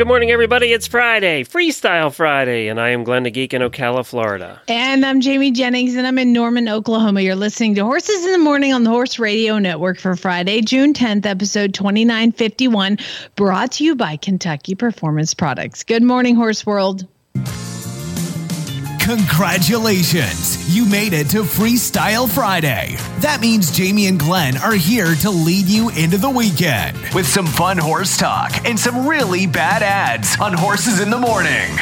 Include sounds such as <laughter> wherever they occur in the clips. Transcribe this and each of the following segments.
Good morning, everybody. It's Friday, Freestyle Friday, and I am Glenn the Geek in Ocala, Florida. And I'm Jamie Jennings, and I'm in Norman, Oklahoma. You're listening to Horses in the Morning on the Horse Radio Network for Friday, June 10th, episode 2951, brought to you by Kentucky Performance Products. Good morning, Horse World. Congratulations! You made it to Freestyle Friday. That means Jamie and Glenn are here to lead you into the weekend with some fun horse talk and some really bad ads on Horses in the Morning.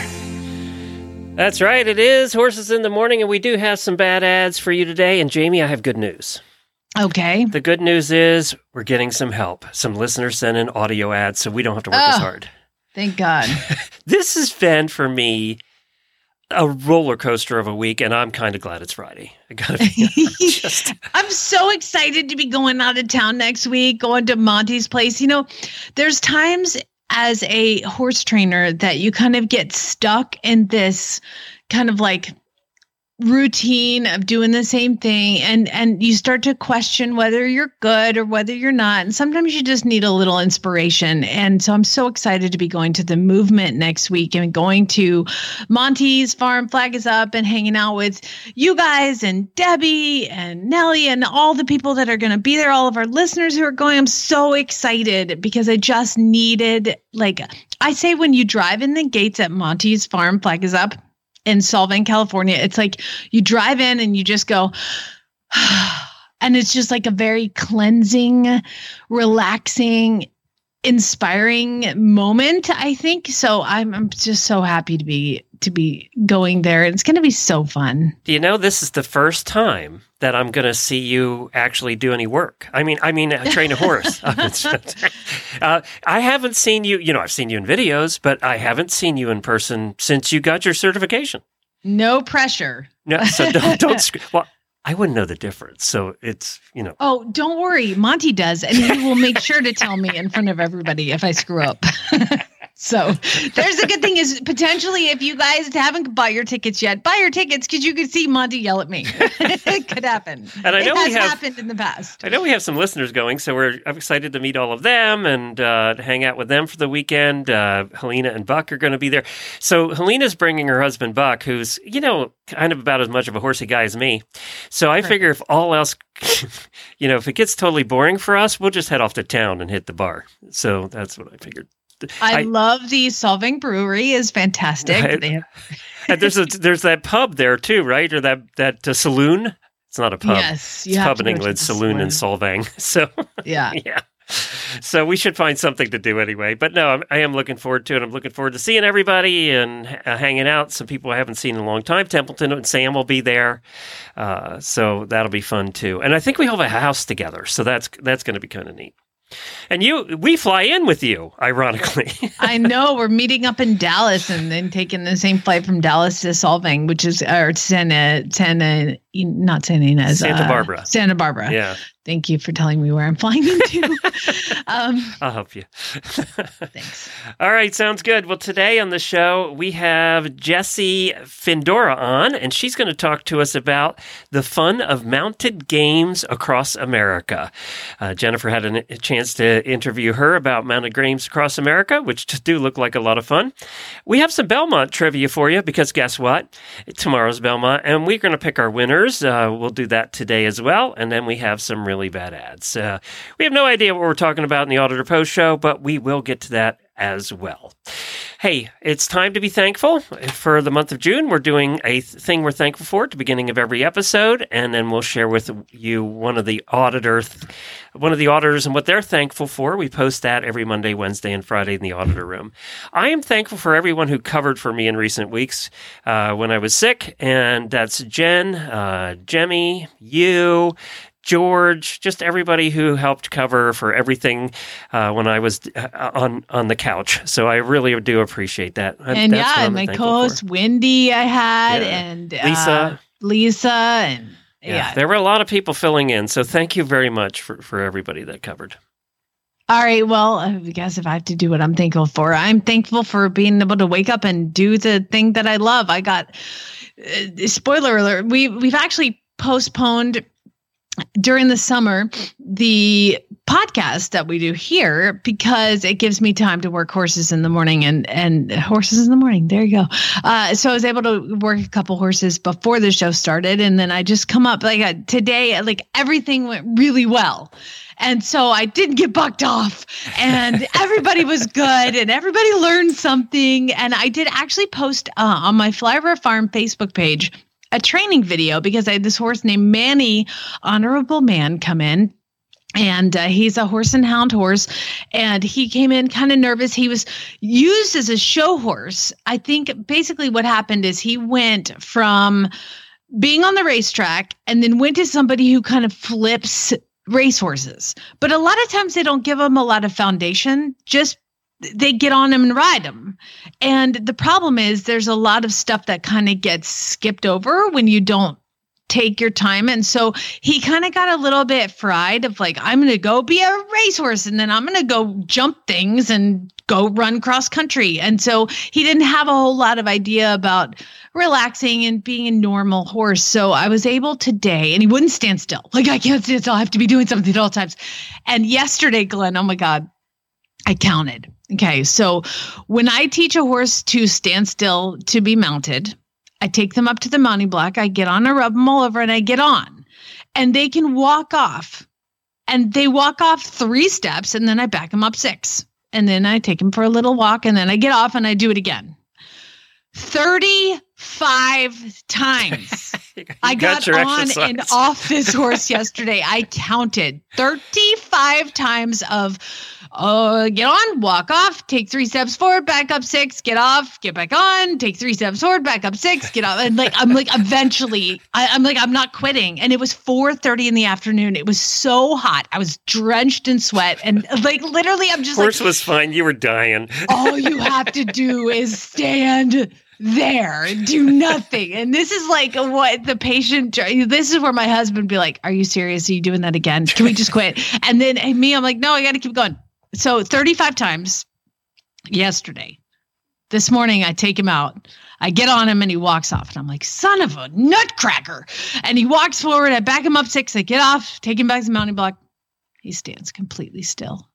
That's right, it is Horses in the Morning, and we do have some bad ads for you today. And Jamie, I have good news. Okay. The good news is we're getting some help. Some listeners sent in audio ads, so we don't have to work as Oh. hard. Thank God. <laughs> This has been for me a roller coaster of a week, and I'm kind of glad it's Friday. I gotta be just <laughs> I'm so excited to be going out of town next week, going to Monty's place. You know, there's times as a horse trainer that you kind of get stuck in this kind of like routine of doing the same thing and and you start to question whether you're good or whether you're not and sometimes you just need a little inspiration. And so I'm so excited to be going to the movement next week and going to Monty's farm flag is up and hanging out with you guys and Debbie and Nellie and all the people that are going to be there all of our listeners who are going. I'm so excited because I just needed like I say when you drive in the gates at Monty's farm flag is up in Solvang, California, it's like you drive in and you just go, <sighs> and it's just like a very cleansing, relaxing, inspiring moment. I think so. I'm, I'm just so happy to be to be going there. It's going to be so fun. Do you know this is the first time that I'm going to see you actually do any work? I mean, I mean, uh, train a horse. <laughs> uh, I haven't seen you. You know, I've seen you in videos, but I haven't seen you in person since you got your certification. No pressure. No, so don't don't. <laughs> Well, I wouldn't know the difference. So it's you know. Oh, don't worry. Monty does, and he will make sure to tell me in front of everybody if I screw up. <laughs> so <laughs> there's the good thing is potentially if you guys haven't bought your tickets yet, buy your tickets because you could see Monty yell at me. <laughs> it could happen. And I know it we has have- happened in the past. I know we have some listeners going, so we're I'm excited to meet all of them and uh, hang out with them for the weekend. Uh, Helena and Buck are going to be there. So Helena's bringing her husband Buck, who's you know kind of about as much of a horsey guy as me. So I figure if all else, <laughs> you know, if it gets totally boring for us, we'll just head off to town and hit the bar. So that's what I figured. I, I- love the Solvang Brewery is fantastic. Right. Have- And there's a, there's that pub there too, right? Or that that uh, saloon. It's not a pub. Yes, you it's pub in England, saloon in. Solvang. <laughs> So yeah. <laughs> yeah. So we should find something to do anyway. But no, I'm, I am looking forward to it. I'm looking forward to seeing everybody and uh, hanging out. Some people I haven't seen in a long time. Templeton and Sam will be there, uh, so that'll be fun too. And I think we have a house together, so that's that's going to be kind of neat. And you, we fly in with you, ironically. <laughs> I know we're meeting up in Dallas and then taking the same flight from Dallas to Solvang, which is or Santa Santa not Santa Ynez, Santa uh, Barbara. Santa Barbara. yeah, Thank you for telling me where I'm flying into. <laughs> <laughs> um, I'll help you. <laughs> thanks. All right, sounds good. Well, today on the show, we have Jessie Findora on, and she's going to talk to us about the fun of mounted games across America. Uh, Jennifer had a chance to interview her about mounted games across America, which do look like a lot of fun. We have some Belmont trivia for you because guess what? Tomorrow's Belmont, and we're going to pick our winners. Uh, we'll do that today as well, and then we have some really bad ads. Uh, we have no idea what we're talking about in the Auditor Post show, but we will get to that as well. Hey, it's time to be thankful. For the month of June, we're doing a thing we're thankful for at the beginning of every episode, and then we'll share with you one of the auditor, one of the auditors and what they're thankful for. We post that every Monday, Wednesday, and Friday in the auditor room. I am thankful for everyone who covered for me in recent weeks uh, when I was sick, and that's Jen, uh, Jemmy, you. George, just everybody who helped cover for everything uh, when I was uh, on on the couch. So I really do appreciate that. And That's yeah, my co-host. Wendy, I had, Yeah. and uh, Lisa. Lisa, and Yeah, yeah. there were a lot of people filling in. So thank you very much for, for everybody that covered. All right. Well, I guess if I have to do what I'm thankful for, I'm thankful for being able to wake up and do the thing that I love. I got uh, spoiler alert. We we've actually postponed during the summer the podcast that we do here because it gives me time to work horses in the morning and and horses in the morning. There you go. Uh, so i was able to work a couple horses before the show started and then i just come up like uh, today like everything went really well. And so I didn't get bucked off, and <laughs> everybody was good, and everybody learned something. And I did actually post uh, on my Flyover Farm Facebook page a training video because I had this horse named Manny, honorable man, come in. And uh, he's a horse and hound horse. And he came in kind of nervous. He was used as a show horse. I think basically what happened is he went from being on the racetrack and then went to somebody who kind of flips racehorses. But a lot of times they don't give them a lot of foundation, just they get on them and ride them. And the problem is there's a lot of stuff that kind of gets skipped over when you don't take your time. And so he kind of got a little bit fried of like, I'm going to go be a racehorse and then I'm going to go jump things and go run cross country. And so he didn't have a whole lot of idea about relaxing and being a normal horse. So I was able today, and he wouldn't stand still. Like, I can't stand still. I have to be doing something at all times. And yesterday, Glenn, oh my God, I counted. Okay. So when I teach a horse to stand still to be mounted, I take them up to the mounting block, I get on, I rub them all over, and I get on. And they can walk off. And they walk off three steps, and then I back them up six. And then I take them for a little walk, and then I get off and I do it again. 35 times. <laughs> I got your on exercise. and off this horse <laughs> yesterday. I counted 35 times of uh, get on, walk off, take three steps forward, back up six, get off, get back on, take three steps forward, back up six, get off. And like I'm like eventually I, I'm like, I'm not quitting. And it was 4:30 in the afternoon. It was so hot. I was drenched in sweat. And like literally I'm just Horse like was fine. You were dying. all you have to do is stand there do nothing and this is like what the patient this is where my husband would be like are you serious are you doing that again can we just quit and then and me i'm like no i gotta keep going so 35 times yesterday. This morning i take him out. I get on him and he walks off. And i'm like son of a nutcracker. And he walks forward. I back him up six. I get off take him back to the mounting block. He stands completely still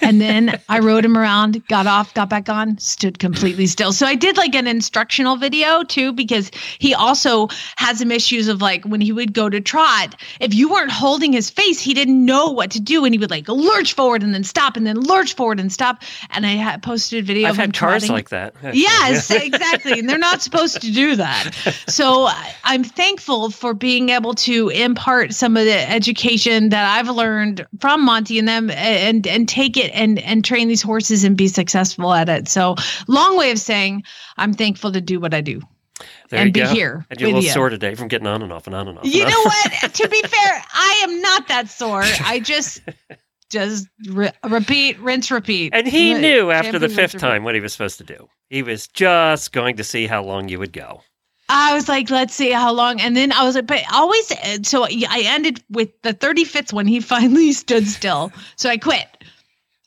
and then I rode him around, got off, got back on, stood completely still. So I did like an instructional video too, because he also had some issues of like when he would go to trot, if you weren't holding his face, he didn't know what to do. And he would like lurch forward and then stop and then lurch forward and stop. And I had posted a video I've of him had cars trotting. like that. <laughs> Yes, exactly. And they're not supposed to do that. So I'm thankful for being able to impart some of the education that I've learned from Monty and them and and take it and and train these horses and be successful at it. So long way of saying I'm thankful to do what I do. There and you be go. here And you're a little you. sore today from getting on and off and on and off. You and know on. what? <laughs> to be fair, I am not that sore. <laughs> I just just re- repeat, rinse, repeat. And he Re- knew after the shampoo, rinse, fifth time what he was supposed to do. He was just going to see how long you would go. I was like, let's see how long. And then I was like, but always. So I ended with the 35th when he <laughs> finally stood still. So I quit.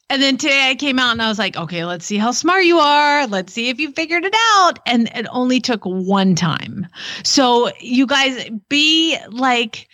And then today I came out and I was like, okay, let's see how smart you are. Let's see if you figured it out. And it only took one time. So you guys be like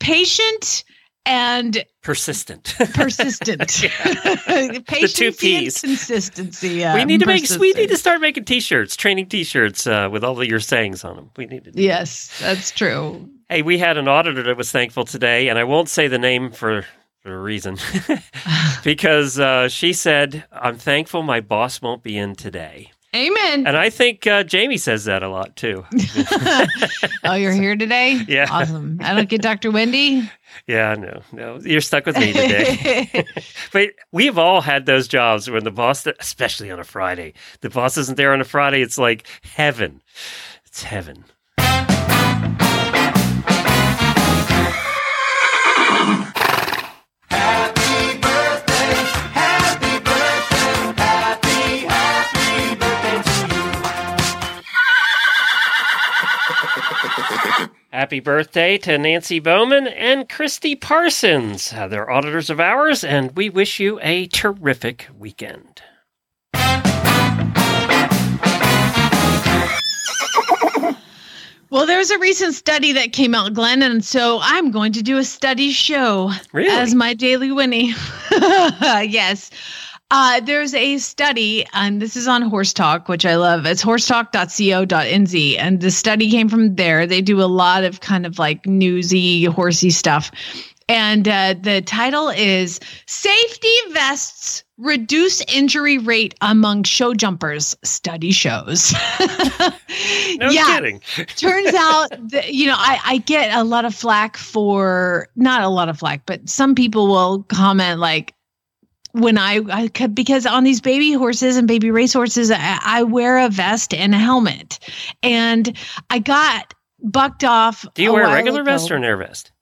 patient and Persistent. persistent. <laughs> <laughs> the two Ps. consistency. Yeah, we need to make. We need to start making T-shirts, training T-shirts uh, with all of your sayings on them. We need to. do that. Yes, that's true. Hey, we had an auditor that was thankful today, and I won't say the name for, for a reason, <laughs> <laughs> because uh, she said, "I'm thankful my boss won't be in today," Amen. and I think uh, Jamie says that a lot too. <laughs> oh, you're here today? Yeah. Awesome. I don't get Dr. Wendy. yeah, no, no, you're stuck with me today. but we've all had those jobs when the boss, especially on a Friday, the boss isn't there on a Friday. It's like heaven. It's heaven. Happy birthday to Nancy Bowman and Christy Parsons. Uh, they're auditors of ours, and we wish you a terrific weekend. Well, there's a recent study that came out, Glenn, and so I'm going to do a study show Really? as my daily Winnie. <laughs> yes. Uh, there's a study, and this is on Horse Talk, which I love. It's horsetalk.co.nz, and the study came from there. They do a lot of kind of like newsy, horsey stuff. And uh, the title is Safety Vests Reduce Injury Rate Among Show Jumpers, Study Shows. <laughs> No yeah, kidding. <laughs> turns out that, you know I, I get a lot of flack for not a lot of flack but some people will comment like when I, I could because on these baby horses and baby race horses I, I wear a vest and a helmet and i got bucked off Do you wear a regular ago. vest or an air vest?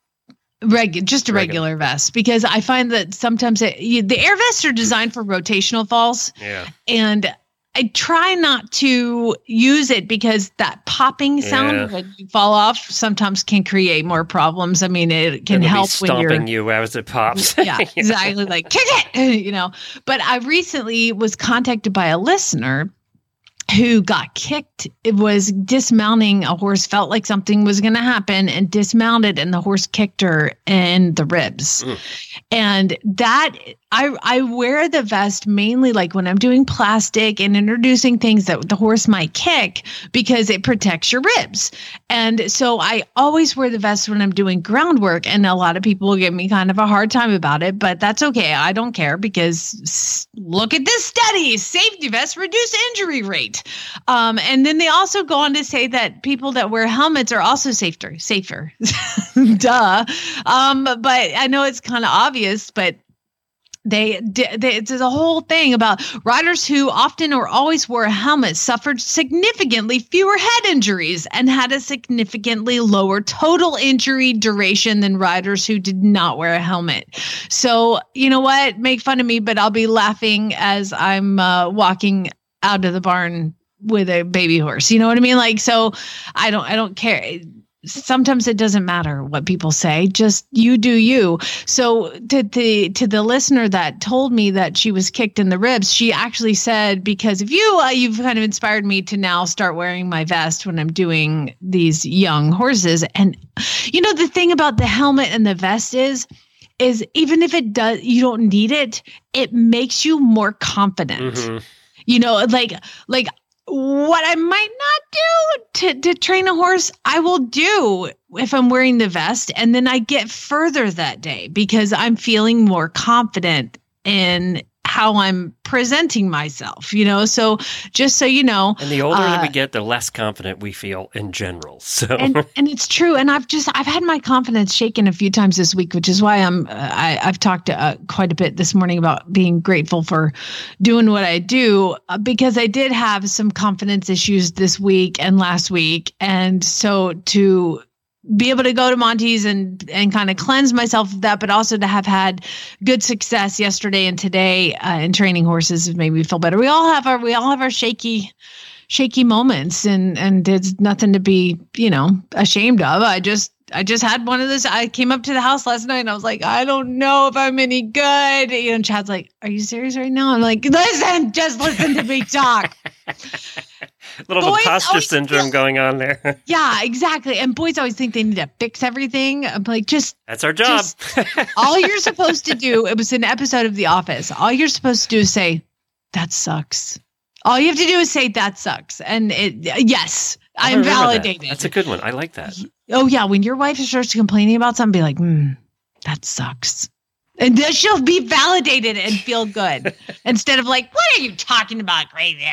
Reg- just a Regular. regular vest because I find that sometimes it, you, the air vests are designed for rotational falls, Yeah. and I try not to use it because that popping sound Yeah. when you fall off sometimes can create more problems. I mean, it can be help when you're stomping you as it pops. yeah, <laughs> exactly. Like kick it, <laughs> you know. But I recently was contacted by a listener who got kicked. It was dismounting a horse, felt like something was going to happen, and dismounted, and the horse kicked her in the ribs. Mm. And that I I wear the vest mainly like when I'm doing plastic and introducing things that the horse might kick because it protects your ribs. And so I always wear the vest when I'm doing groundwork. And a lot of people give me kind of a hard time about it, but that's okay. I don't care because look at this study safety vests reduce injury rate. Um, and then they also go on to say that people that wear helmets are also safer, safer. <laughs> Duh. Um, but I know it's kind of obvious, but they, they it's a whole thing about riders who often or always wore a helmet suffered significantly fewer head injuries and had a significantly lower total injury duration than riders who did not wear a helmet. So, you know what? Make fun of me, but I'll be laughing as I'm uh, walking out of the barn with a baby horse. You know what I mean? Like, so I don't, I don't care. Sometimes it doesn't matter what people say. Just you do you. So to the to the listener that told me that she was kicked in the ribs, she actually said, "Because of you, uh, you've kind of inspired me to now start wearing my vest when I'm doing these young horses." And you know the thing about the helmet and the vest is is even if it does you don't need it, it makes you more confident Mhm. you know like like what i might not do to, to train a horse i will do if i'm wearing the vest. And then i get further that day because i'm feeling more confident in how i'm presenting myself you know so just so you know And the older that we Uh, get, the less confident we feel in general. <laughs> So and and it's true and i've just i've had my confidence shaken a few times this week which is why i'm uh, I, i've talked uh, quite a bit this morning about being grateful for doing what i do uh, because i did have some confidence issues this week and last week and so to be able to go to Monty's and and kind of cleanse myself of that, but also to have had good success yesterday and today uh, in training horses. Made me feel better. We all have our we all have our shaky shaky moments and and it's nothing to be you know ashamed of. I just i just had one of those. I came up to the house last night and i was like i don't know if i'm any good. You know chad's like are you serious right now? I'm like listen just listen to me talk <laughs> little boys imposter syndrome feel- going on there. <laughs> yeah exactly and boys always think they need to fix everything i'm like just That's our job. all you're supposed to do it was an episode of the office all you're supposed to do is say that sucks all you have to do is say that sucks and it yes i'm that. validated That's a good one. I like that. Oh yeah, when your wife starts complaining about something, be like, hmm, that sucks. And then she'll be validated and feel good. <laughs> Instead of like, what are you talking about? Crazy.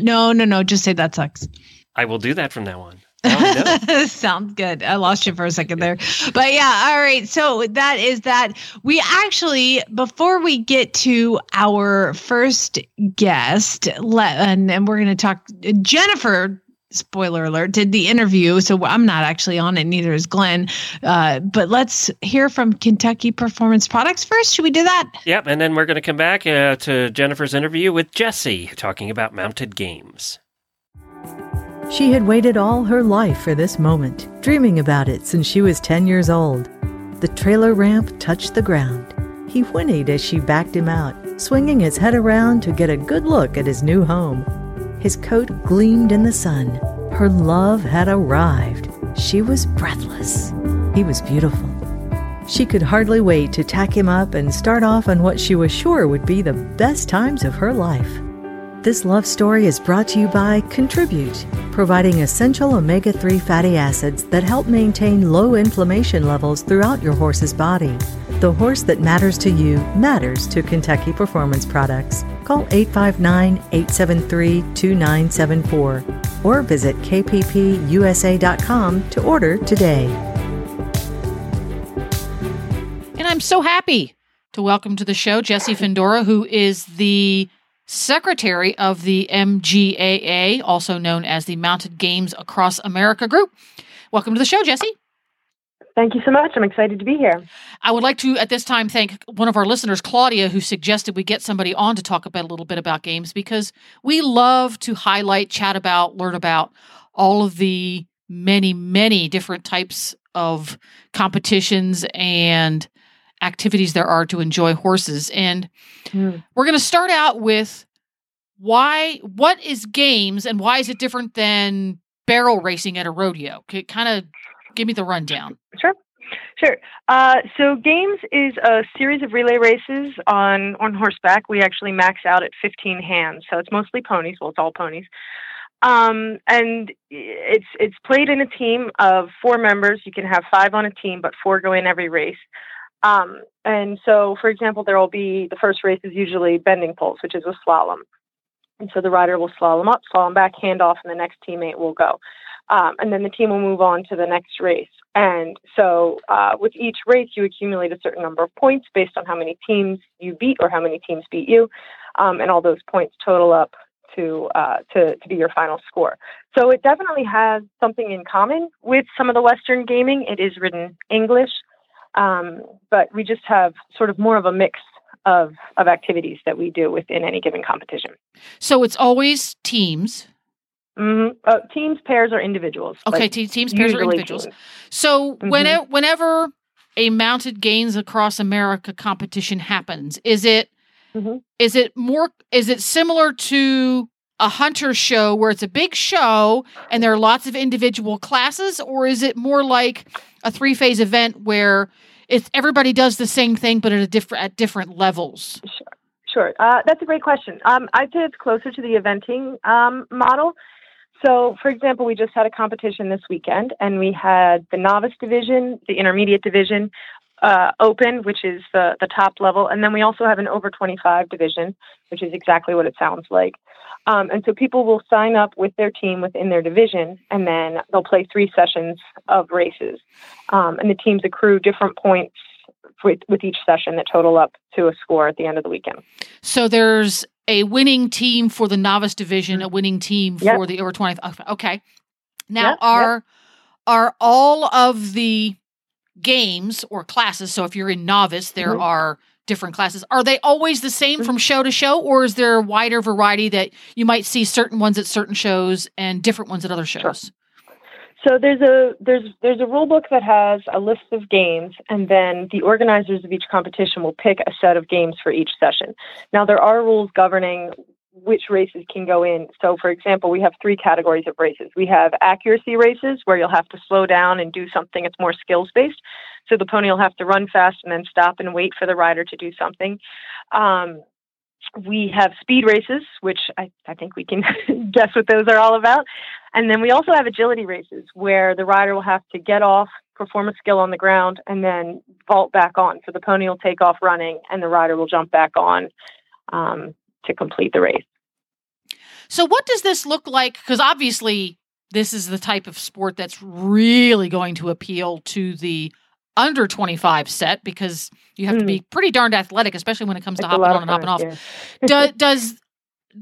No, no, no. Just say that sucks. I will do that from now on. I know. <laughs> Sounds good. I lost you for a second there. But yeah, all right. So that is that. We actually, before we get to our first guest, let, and, and we're going to talk, Jennifer. Spoiler alert, did the interview. So I'm not actually on it, neither is Glenn. Uh, but let's hear from Kentucky Performance Products first. Should we do that? Yep, and then we're going to come back uh, to Jennifer's interview with Jesse talking about mounted games. She had waited all her life for this moment, dreaming about it since she was 10 years old. The trailer ramp touched the ground. He whinnied as she backed him out, swinging his head around to get a good look at his new home. His coat gleamed in the sun. Her love had arrived. She was breathless. He was beautiful. She could hardly wait to tack him up and start off on what she was sure would be the best times of her life. This love story is brought to you by Contribute, providing essential omega 3 fatty acids that help maintain low inflammation levels throughout your horse's body. The horse that matters to you matters to Kentucky Performance Products. Call 859 873 2974 or visit kppusa.com to order today. And I'm so happy to welcome to the show Jesse Findora, who is the secretary of the MGAA, also known as the Mounted Games Across America Group. Welcome to the show, Jesse. Thank you so much. I'm excited to be here. I would like to, at this time, thank one of our listeners, Claudia, who suggested we get somebody on to talk about a little bit about games because we love to highlight, chat about, learn about all of the many, many different types of competitions and activities there are to enjoy horses. And mm. we're going to start out with why, what is games and why is it different than barrel racing at a rodeo? Kind of give me the rundown. Sure. Sure. Uh, so games is a series of relay races on on horseback. We actually max out at 15 hands, so it's mostly ponies. Well, it's all ponies. Um, and it's it's played in a team of four members. You can have five on a team, but four go in every race. Um, and so, for example, there will be the first race is usually bending poles, which is a slalom. And so the rider will slalom up, slalom back, hand off, and the next teammate will go. Um, and then the team will move on to the next race. And so, uh, with each race, you accumulate a certain number of points based on how many teams you beat or how many teams beat you, um, and all those points total up to, uh, to to be your final score. So it definitely has something in common with some of the Western gaming. It is written English, um, but we just have sort of more of a mix of of activities that we do within any given competition. So it's always teams Mm-hmm. Uh, teams, pairs, or individuals. Okay, like teams, pairs, or individuals. Teams. So mm-hmm. whenever, whenever a mounted games across America competition happens, is it mm-hmm. is it more is it similar to a hunter show where it's a big show and there are lots of individual classes, or is it more like a three phase event where it's everybody does the same thing but at a different at different levels? Sure. Sure. Uh, that's a great question. Um, I'd say it's closer to the eventing um, model so, for example, we just had a competition this weekend, and we had the novice division, the intermediate division, uh, open, which is the the top level, and then we also have an over 25 division, which is exactly what it sounds like. Um, and so people will sign up with their team within their division, and then they'll play three sessions of races, um, and the teams accrue different points with, with each session that total up to a score at the end of the weekend. So there's a winning team for the novice division, a winning team yep. for the over 20. Okay. Now yep, are yep. are all of the games or classes, so if you're in novice, there mm-hmm. are different classes. Are they always the same mm-hmm. from show to show or is there a wider variety that you might see certain ones at certain shows and different ones at other shows? Sure. So there's a there's there's a rule book that has a list of games, and then the organizers of each competition will pick a set of games for each session. Now there are rules governing which races can go in. So, for example, we have three categories of races. We have accuracy races where you'll have to slow down and do something that's more skills based. So the pony will have to run fast and then stop and wait for the rider to do something. Um, we have speed races, which I, I think we can <laughs> guess what those are all about. And then we also have agility races where the rider will have to get off, perform a skill on the ground, and then vault back on. So the pony will take off running and the rider will jump back on um, to complete the race. So, what does this look like? Because obviously, this is the type of sport that's really going to appeal to the under 25 set because you have mm. to be hmm. pretty darned athletic, especially when it comes it's to hopping on and hopping off. Yeah. <laughs> does, does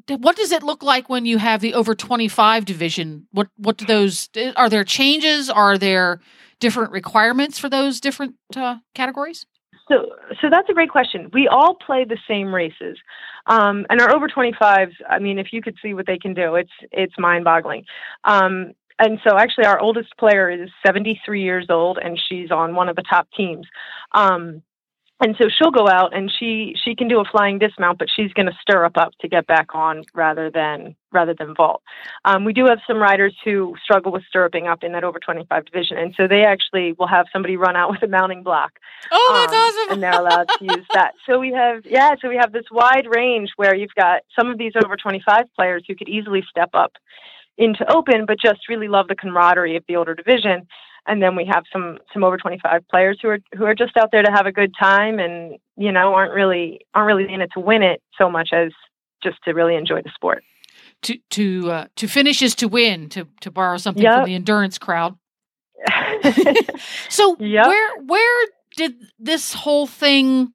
what does it look like when you have the over 25 division? What what do those are there changes? Are there different requirements for those different uh, categories? So, so that's a great question. We all play the same races, um, and our over 25s. I mean, if you could see what they can do, it's it's mind-boggling. Um, and so, actually, our oldest player is 73 years old, and she's on one of the top teams. Um, and so she'll go out and she she can do a flying dismount but she's going to stirrup up to get back on rather than rather than vault. Um, we do have some riders who struggle with stirruping up in that over 25 division and so they actually will have somebody run out <laughs> with a mounting block. Oh that's um, awesome. and they're allowed to use that. So we have yeah so we have this wide range where you've got some of these over 25 players who could easily step up into open but just really love the camaraderie of the older division. And then we have some some over 25 players who are who are just out there to have a good time and you know aren't really aren't really in it to win it so much as just to really enjoy the sport. To to uh, to finish is to win to to borrow something Yep. from the endurance crowd. <laughs> So Yep. where where did this whole thing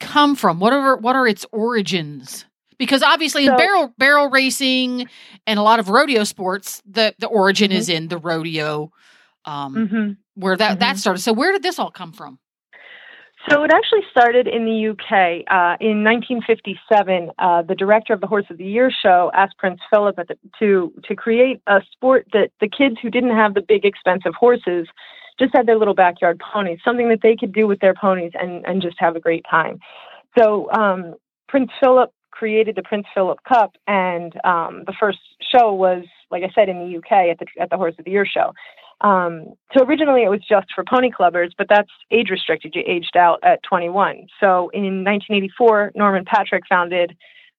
come from? What are what are its origins because obviously in barrel barrel racing and a lot of rodeo sports the the origin Mhm. is in the rodeo um hmm where that that Mhm. started so where did this all come from So it actually started in the UK uh, in 1957. Uh, the director of the Horse of the Year show asked Prince Philip at the, to to create a sport that the kids who didn't have the big expensive horses just had their little backyard ponies, something that they could do with their ponies and and just have a great time. So um, Prince Philip created the Prince Philip Cup, and um, the first show was, like I said, in the UK at the at the Horse of the Year show. Um, so originally it was just for pony clubbers, but that's age restricted. You aged out at 21. So in 1984, Norman Patrick founded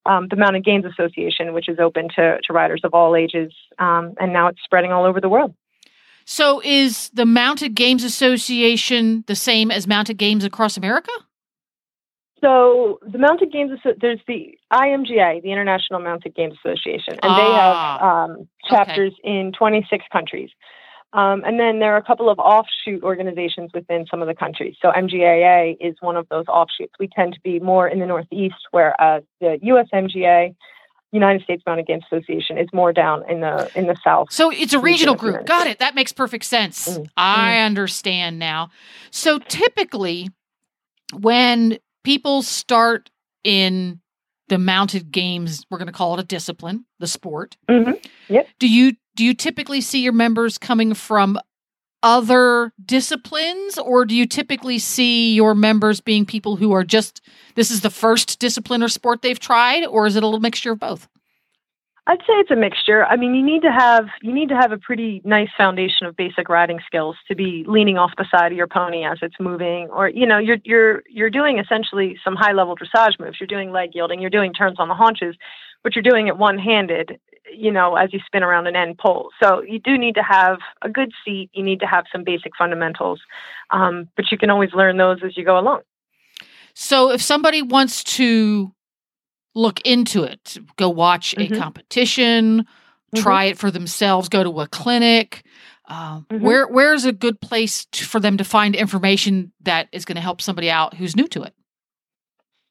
um, the Mounted Games Association, which is open to, to riders of all ages, um, and now it's spreading all over the world. so is the mounted games association the same as mounted games across america So the Mounted Games, there's the IMGA, the International Mounted Games Association, and Ah, they have um, chapters in 26 countries. Um, and then there are a couple of offshoot organizations within some of the countries. So MGAA is one of those offshoots. We tend to be more in the Northeast, where uh, the USMGA, United States Mounted Games Association, is more down in the in the South. So it's a regional group. Got States. it. That makes perfect sense. Mm, I understand now. So typically, when people start in the mounted games, we're going to call it a discipline, the sport. Mhm. Yep. Do you do you typically see your members coming from other disciplines, or do you typically see your members being people who are just this is the first discipline or sport they've tried, or is it a little mixture of both? I'd say it's a mixture. I mean, you need to have you need to have a pretty nice foundation of basic riding skills to be leaning off the side of your pony as it's moving, or you know, you're you're you're doing essentially some high level dressage moves. You're doing leg yielding, you're doing turns on the haunches, but you're doing it one handed. You know, as you spin around an end pole. So you do need to have a good seat. You need to have some basic fundamentals, um, but you can always learn those as you go along. So if somebody wants to look into it, go watch a Mhm. competition, Mhm. try it for themselves, go to a clinic. Uh, Mhm. Where where's a good place to, for them to find information that is going to help somebody out who's new to it?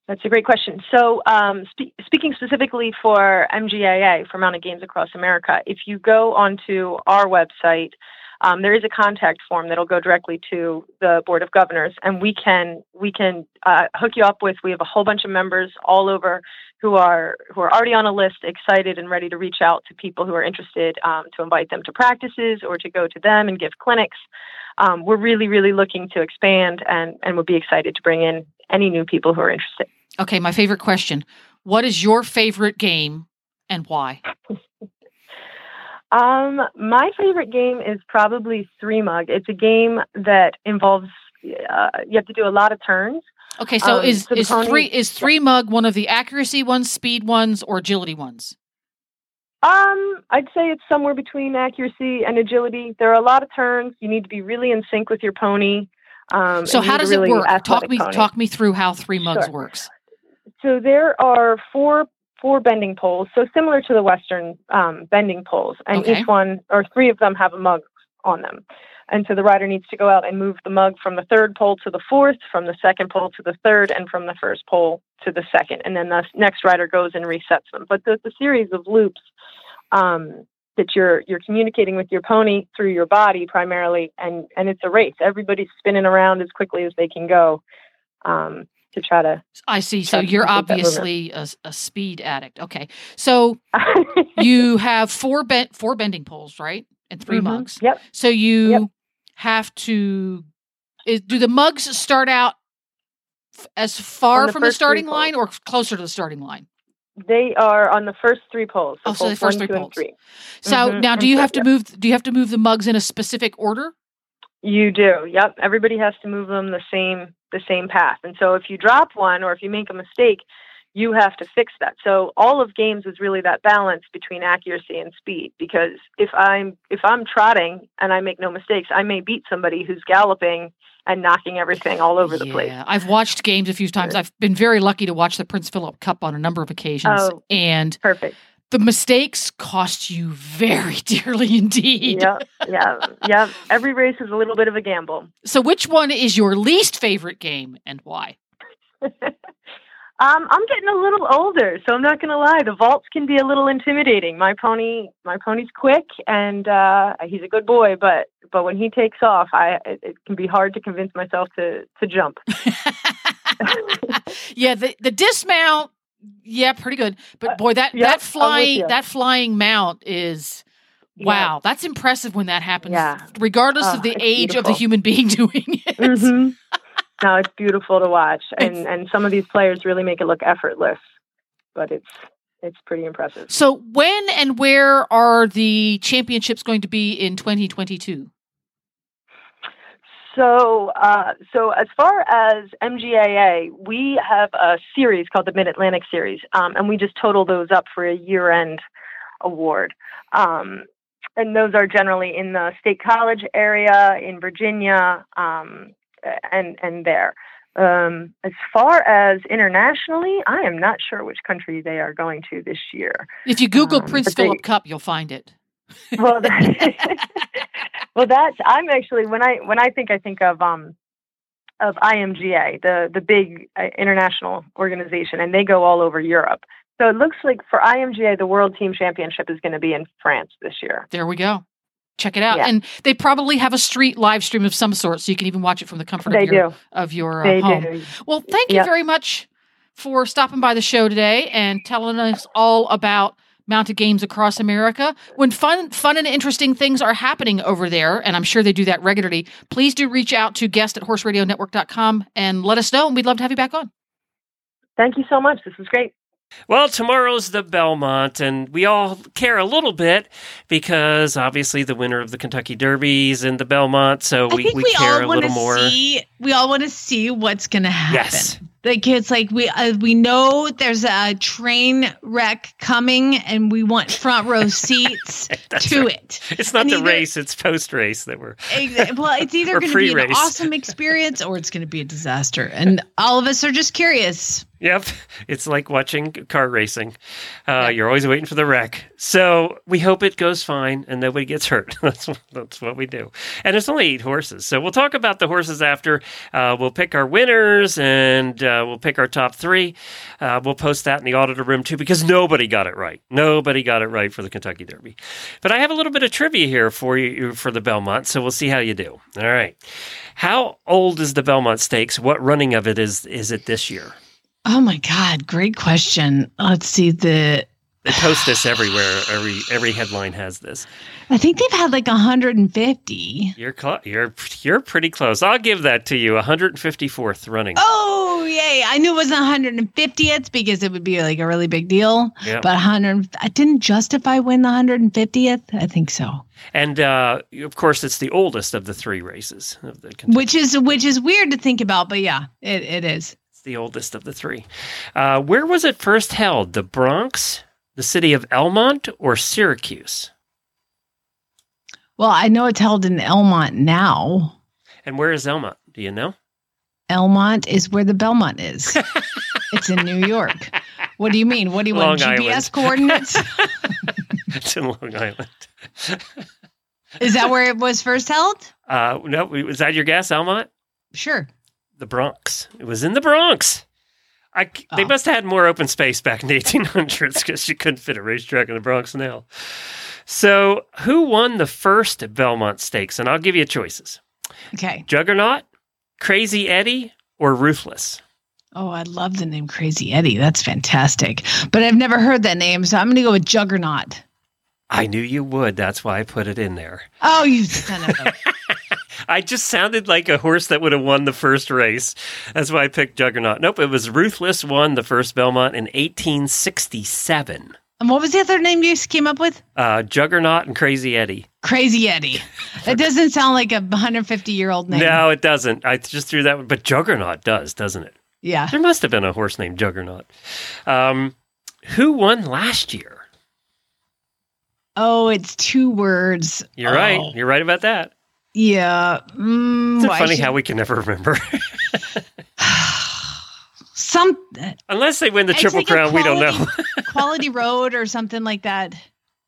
That's a great question. So, um, spe- speaking specifically for MGAA, for Mounted Games Across America, if you go onto our website, um, there is a contact form that'll go directly to the Board of Governors, and we can we can uh, hook you up with. We have a whole bunch of members all over who are who are already on a list, excited and ready to reach out to people who are interested um, to invite them to practices or to go to them and give clinics. Um, we're really really looking to expand and and would be excited to bring in any new people who are interested. Okay, my favorite question. What is your favorite game and why? <laughs> Um, my favorite game is probably Three Mug. It's a game that involves uh, you have to do a lot of turns. Okay, so Um, is so is pony- three is three mug one of the accuracy ones, speed ones, or agility ones? Um, I'd say it's somewhere between accuracy and agility. There are a lot of turns. You need to be really in sync with your pony. Um, So how does it work? Talk me pony. talk me through how three mugs Sure. works. So there are four four bending poles, so similar to the Western um, bending poles, and Okay. each one or three of them have a mug on them. And so the rider needs to go out and move the mug from the third pole to the fourth, from the second pole to the third, and from the first pole to the second. And then the next rider goes and resets them. But there's a series of loops um, that you're you're communicating with your pony through your body primarily, and and it's a race. Everybody's spinning around as quickly as they can go. um, to try to. I see. So you're complete that movement. obviously a, a speed addict. Okay. So <laughs> you have four bent four bending poles, right? And 3 Mhm. mugs. Yep. So you Yep. have to. Is, do the mugs start out f- as far the from the starting poles. line or closer to the starting line? They are on the first three poles. Oh, so the first three poles. Three. So Mhm, now, do you have to move? Do you have to move the mugs in a specific order? You do. Yep. Everybody has to move them the same the same path. And so if you drop one or if you make a mistake, you have to fix that. So all of games is really that balance between accuracy and speed because if I'm if I'm trotting and I make no mistakes, I may beat somebody who's galloping and knocking everything all over the place. Yeah, I've watched games a few times. I've been very lucky to watch the Prince Philip Cup on a number of occasions, Oh. and Perfect. The mistakes cost you very <laughs> dearly indeed. Yeah, yeah, yeah. Every race is a little bit of a gamble. So, which one is your least favorite game and why? <laughs> Um, I'm getting a little older, so I'm not going to lie. The vaults can be a little intimidating. My pony, my pony's quick, and uh, he's a good boy. But but when he takes off, I it, it can be hard to convince myself to to jump. <laughs> yeah, the the dismount, yeah, pretty good. But boy, that Uh, yep, that flying that flying mount is Yeah. wow. That's impressive when that happens. Yeah. regardless Oh, of the age of the human <laughs> being doing it. hmm no, it's beautiful to watch, and and some of these players really make it look effortless, but it's it's pretty impressive. So, when and where are the championships going to be in 2022? So, uh, so as far as MGAA, we have a series called the Mid Atlantic Series, um, and we just total those up for a year-end award. Um, and those are generally in the State College area, in Virginia, um, and and there. Um, as far as internationally, I am not sure which country they are going to this year. If you Google Um, Prince but they- Philip Cup, you'll find it. well, <laughs> <laughs> well, that's I'm actually when I when I think I think of um of IMGA, the the big uh, international organization, and they go all over Europe. So it looks like for IMGA, the World Team Championship is going to be in France this year. There we go. Check it out. Yeah. And they probably have a street live stream of some sort, so you can even watch it from the comfort They of your do. of your uh, They home. do. Well, thank you Yep. very much for stopping by the show today and telling us all about mounted games across America. When fun, fun and interesting things are happening over there, and I'm sure they do that regularly, please do reach out to guest at horseradionetwork.com and let us know, and we'd love to have you back on. Thank you so much. This was great. Well, tomorrow's the Belmont, and we all care a little bit because obviously the winner of the Kentucky Derby is in the Belmont, so I we, think we, we, care all a little to more. see. We all want to see what's going to happen. Yes. Like it's like we uh, we know there's a train wreck coming, and we want front row <laughs> seats <laughs> to right. it. It's not And the either- race; it's post race that we're. Well, it's <laughs> either going to be an awesome experience or it's going to be a disaster, and all of us are just curious. Yep, it's like watching car racing. Uh, You're always waiting for the wreck. So we hope it goes fine and nobody gets hurt. that's what- that's what we do. And it's only eight horses, so we'll talk about the horses after. Uh, we'll pick our winners and uh, we'll pick our top three. Uh, we'll post that in the auditor room too because nobody got it right. Nobody got it right for the Kentucky Derby. But I have a little bit of trivia here for you for the Belmont, so we'll see how you do. All right. How old is the Belmont Stakes? What running of it is is it this year? Oh my God, great question. Let's see the. They post this everywhere. Every every headline has this. I think they've had like 150. You're cl- you're you're pretty close. I'll give that to you. 154th running. Oh yay! I knew it was 150th because it would be like a really big deal. Yep. But 100, I didn't justify win the 150th. I think so. And uh, of course, it's the oldest of the three races. Of the Kentucky. Which is which is weird to think about, but yeah, it, it is. It's the oldest of the three. Uh, where was it first held? The Bronx, the city of Elmont, or Syracuse? Well, I know it's held in Elmont now. And where is Elmont? Do you know? Elmont is where the Belmont is. it's in New York. What do you mean? What do you want? Long GPS Island. coordinates? <laughs> it's in Long Island. is that where it was first held? Uh, no, was that your guess, Elmont? Sure. The Bronx. It was in the Bronx. I, they Oh. must have had more open space back in the <laughs> 1800s because you couldn't fit a racetrack in the Bronx now. So, who won the first Belmont Stakes? And I'll give you choices Okay. Juggernaut, Crazy Eddie, or Ruthless? Oh, I love the name Crazy Eddie. That's fantastic. But I've never heard that name, so I'm going to go with Juggernaut. I knew you would. That's why I put it in there. Oh, you son of a. I just sounded like a horse that would have won the first race. That's why I picked Juggernaut. Nope, it was Ruthless won the first Belmont in 1867. and what was the other name you came up with? Uh, Juggernaut and Crazy Eddie. Crazy Eddie. <laughs> That doesn't sound like a 150 year old name. No, it doesn't. I just threw that one, but Juggernaut does, doesn't it? Yeah. There must have been a horse named Juggernaut. Um, who won last year? Oh, it's two words. You're right. Oh, You're right about that. Yeah. Mm, funny should- how we can never remember. <sighs> Some Unless they win the Triple Crown, we don't know. quality- <laughs> quality road or something like that.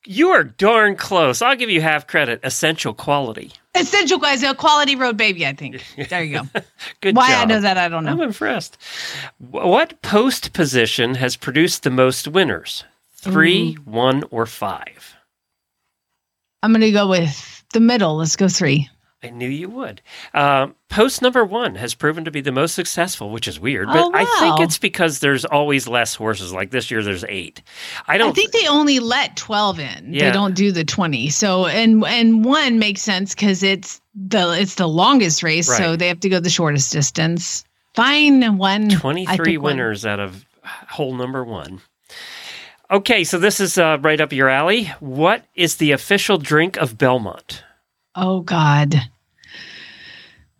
you are darn close. I'll give you half credit. Essential quality. Essential guys, a quality road baby. I think. <laughs> There you go. <laughs> Good job. Why job. I know that I don't know. I'm impressed. What post position has produced the most winners? Three, one, or five? I'm gonna go with the middle. Let's go three. I knew you would. Um, post number one has proven to be the most successful, which is weird, but Oh, I think it's because there's always less horses. Like this year, there's eight. I don't I think they only let 12 in. Yeah. They don't do the 20. So and and one makes sense because it's the it's the longest race, so they have to go the shortest distance. Fine, one. 23 pick one. winners out of hole number one. Okay, so this is uh, right up your alley. What is the official drink of Belmont? Oh God.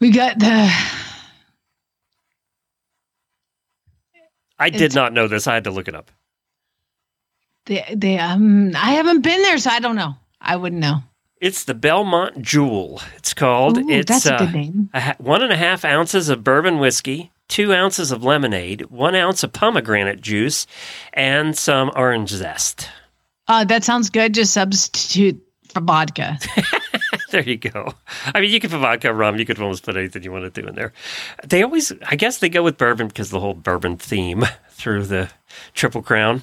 We got the I did It's- not know this. I had to look it up. the the um I haven't been there, so I don't know. I wouldn't know. It's the Belmont Jewel. It's called. Ooh, it's that's a uh, good name. a one and a half ounces of bourbon whiskey, two ounces of lemonade, one ounce of pomegranate juice, and some orange zest. Uh that sounds good. Just substitute for vodka. <laughs> <laughs> there you go. I mean, you could put vodka, rum. You could almost put anything you want to do in there. They always, I guess, they go with bourbon because the whole bourbon theme <laughs> through the Triple Crown.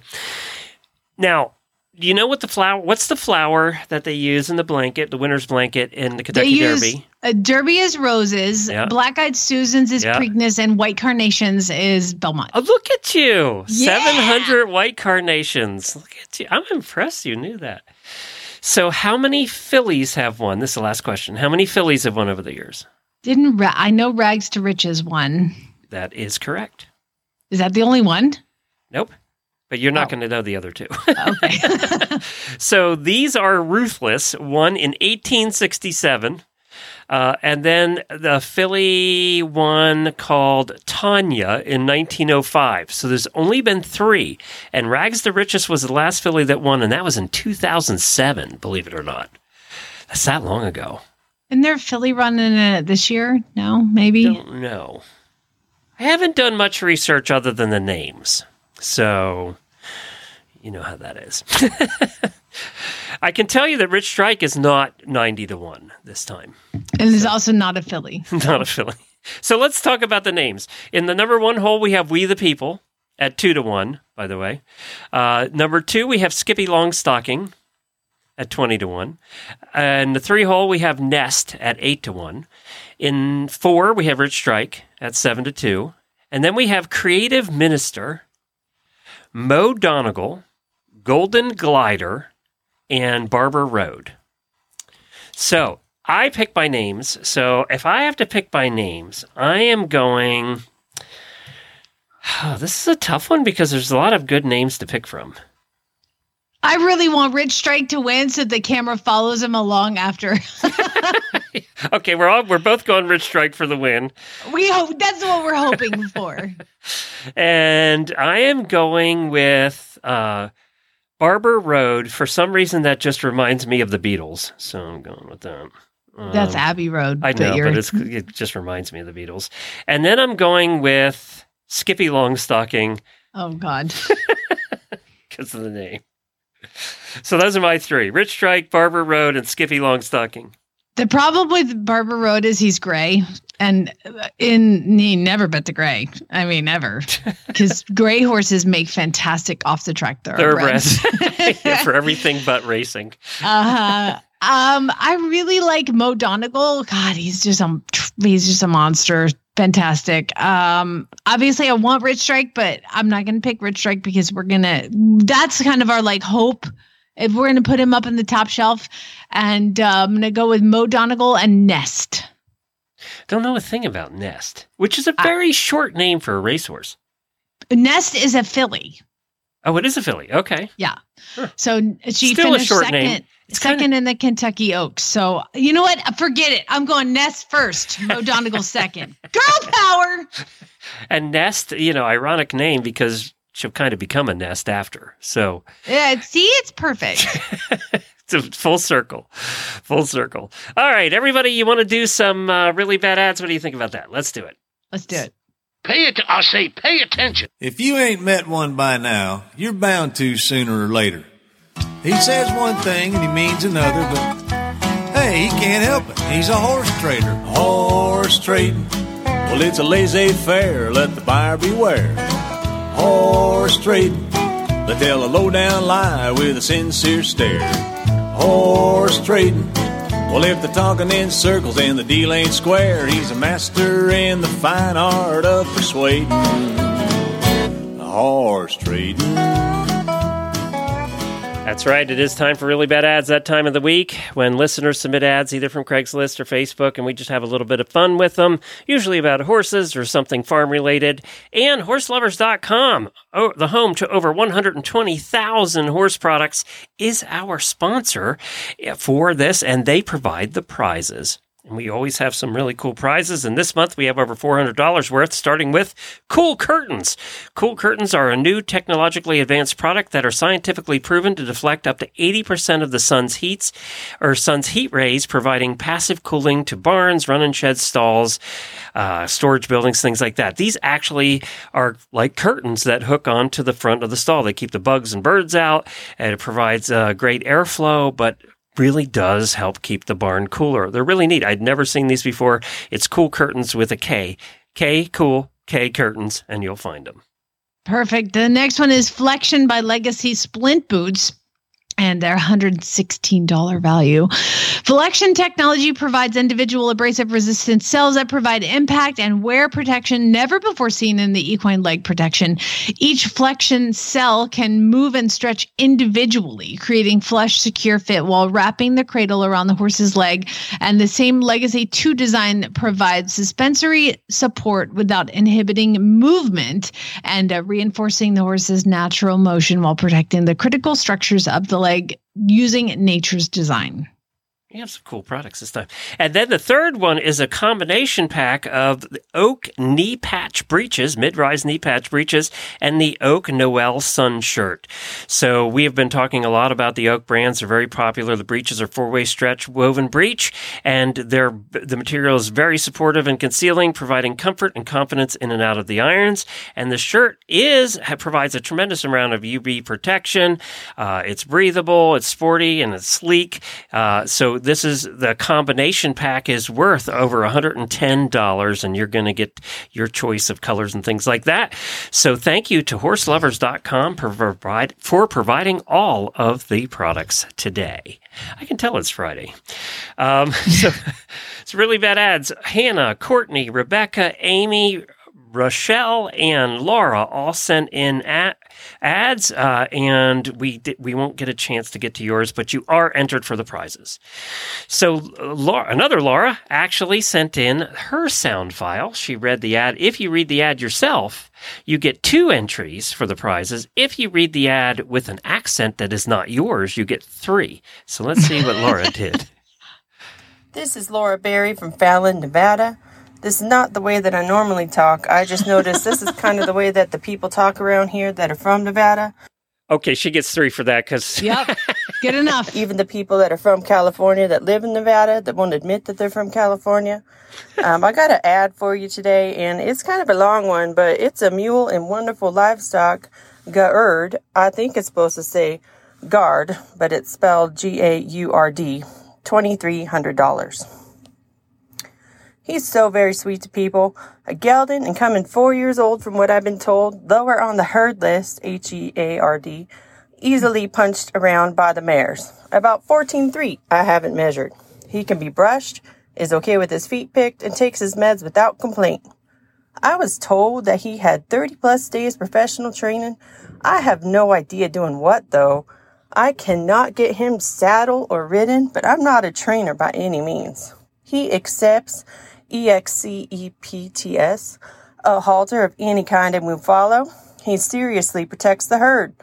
Now, do you know what the flower? What's the flower that they use in the blanket, the winner's blanket in the they Kentucky use Derby? uh, Derby is roses, Yeah. black eyed Susans is Yeah. Preakness, and white carnations is Belmont. Oh, look at you! Yeah. Seven hundred white carnations. Look at you! I'm impressed. You knew that. So, how many fillies have won? This is the last question. How many fillies have won over the years? Didn't Ra- I know Rags to Riches won? That is correct. Is that the only one? Nope. But you're not Oh. going to know the other two. <laughs> Okay. <laughs> so these are Ruthless, one in 1867. Uh, and then the filly one called Tanya in 1905. So there's only been three. And Rags to Riches was the last filly that won, and that was in 2007, believe it or not. That's that long ago. Isn't there a filly running it this year? No, maybe. Don't. I haven't done much research other than the names. So, you know how that is. <laughs> I can tell you that Rich Strike is not 90 to 1 this time. And is also not a filly. <laughs> not a filly. So let's talk about the names. In the number one hole, we have We the People at 2 to 1, by the way. Uh, number two, we have Skippy Longstocking at 20 to 1. And the three hole, we have Nest at 8 to 1. In four, we have Rich Strike at 7 to 2. And then we have Creative Minister, Mo Donegal, Golden Glider, and Barber Road. So I pick by names. So if I have to pick by names, I am going. <sighs> this is a tough one because there's a lot of good names to pick from. I really want Rich Strike to win so the camera follows him along after. <laughs> Okay, we're all we're both going Rich Strike for the win, we hope that's what we're hoping for. <laughs> and I am going with uh, Barber Road. For some reason, that just reminds me of the Beatles, so I'm going with that. That's Um, Abbey Road. I know, but it's, it just reminds me of the Beatles. And then I'm going with Skippy Longstocking oh God. <laughs> because of the name. So those are my three: Rich Strike, Barber Road, and Skippy Longstocking. The problem with Barber Road is he's gray, and in he never bet the gray. I mean, ever, because <laughs> gray horses make fantastic off the track thoroughbreds. <laughs> <laughs> For everything but racing. uh, um, I really like Mo Donegal. God, he's just a he's just a monster. fantastic. Um, obviously, I want Rich Strike, but I'm not going to pick Rich Strike because we're gonna. That's kind of our like hope. If we're going to put him up in the top shelf, and uh, I'm going to go with Mo Donegal and Nest. Don't know a thing about Nest, which is a very short name for a racehorse. Nest is a filly. Oh, it is a filly. Okay. Yeah. So she Still a finished short second, name. It's second kinda- in the Kentucky Oaks. So you know what? Forget it. I'm going Nest first. Mo <laughs> Donegal second. Girl power. And Nest, you know, ironic name because she'll kind of become a nest after. So Yeah. See, it's perfect. <laughs> it's a full circle. Full circle. All right, everybody, you want to do some uh, really bad ads? What do you think about that? Let's do it. Let's do it. Pay it. I say, pay attention. If you ain't met one by now, you're bound to sooner or later. He says one thing and he means another, but hey, he can't help it. He's a horse trader. Horse trading. Well, it's a laissez faire. Let the buyer beware. Horse trading. They tell a low down lie with a sincere stare. Horse trading. Well, if they're talking in circles and the deal ain't square, he's a master in the fine art of persuading. Horse trading. That's right. It is time for really bad ads that time of the week when listeners submit ads either from Craigslist or Facebook, and we just have a little bit of fun with them, usually about horses or something farm related. And horseloverz.com, the home to over 120,000 horse products, is our sponsor eh, for this, and they provide the prizes. And we always have some really cool prizes. And this month we have over $400 worth, starting with Kool Kurtains. Kool Kurtains are a new technologically advanced product that are scientifically proven to deflect up to 80% of the sun's heats or sun's heat rays, providing passive cooling to barns, run and shed stalls, uh, storage buildings, things like that. These actually are like curtains that hook onto the front of the stall. They keep the bugs and birds out, and it provides uh, great airflow, but really does help keep the barn cooler. They're really neat. I'd never seen these before. It's Kool Kurtains with a K. K Cool K Curtains, and you'll find them. Perfect. The next one is Flexion by Legacy Splint Boots. And their $116 value. Flexion technology provides individual abrasive resistant cells that provide impact and wear protection never before seen in the equine leg protection. Each flexion cell can move and stretch individually, creating flush, secure fit while wrapping the cradle around the horse's leg. And the same Legacy 2 design provides suspensory support without inhibiting movement and uh, reinforcing the horse's natural motion while protecting the critical structures of the leg using nature's design. You have some cool products this time. And then the third one is a combination pack of the Oak knee patch breeches, mid-rise knee patch breeches, and the Oak Noel Sun shirt. So we have been talking a lot about the Oak brands. They're very popular. The breeches are four-way stretch woven breech, and they're, the material is very supportive and concealing, providing comfort and confidence in and out of the irons. And the shirt is provides a tremendous amount of UV protection. Uh, it's breathable, it's sporty, and it's sleek. Uh, so this is the combination pack is worth over $110 and you're going to get your choice of colors and things like that. So thank you to horseloverz.com for, provide, for providing all of the products today. I can tell it's Friday. Um, <laughs> so it's really bad ads. Hannah, Courtney, Rebecca, Amy, Rochelle and Laura all sent in at ads, uh, and we di- we won't get a chance to get to yours, but you are entered for the prizes. So, uh, Laura, another Laura actually sent in her sound file. She read the ad. If you read the ad yourself, you get two entries for the prizes. If you read the ad with an accent that is not yours, you get three. So let's see what Laura <laughs> did. This is Laura Berry from Fallon, Nevada. This is not the way that I normally talk. I just noticed this is kind of the way that the people talk around here that are from Nevada. Okay, she gets three for that because <laughs> Yep. Good enough. Even the people that are from California that live in Nevada that won't admit that they're from California. Um, I got an ad for you today, and it's kind of a long one, but it's a mule and wonderful livestock Gaurd. I think it's supposed to say guard, but it's spelled G A U R D. $2,300. He's so very sweet to people. A gelding and coming four years old from what I've been told, lower on the herd list, H E A R D, easily punched around by the mares. About 14.3, I haven't measured. He can be brushed, is okay with his feet picked, and takes his meds without complaint. I was told that he had 30 plus days professional training. I have no idea doing what though. I cannot get him saddled or ridden, but I'm not a trainer by any means. He accepts EXCEPTS, a halter of any kind and will follow. He seriously protects the herd.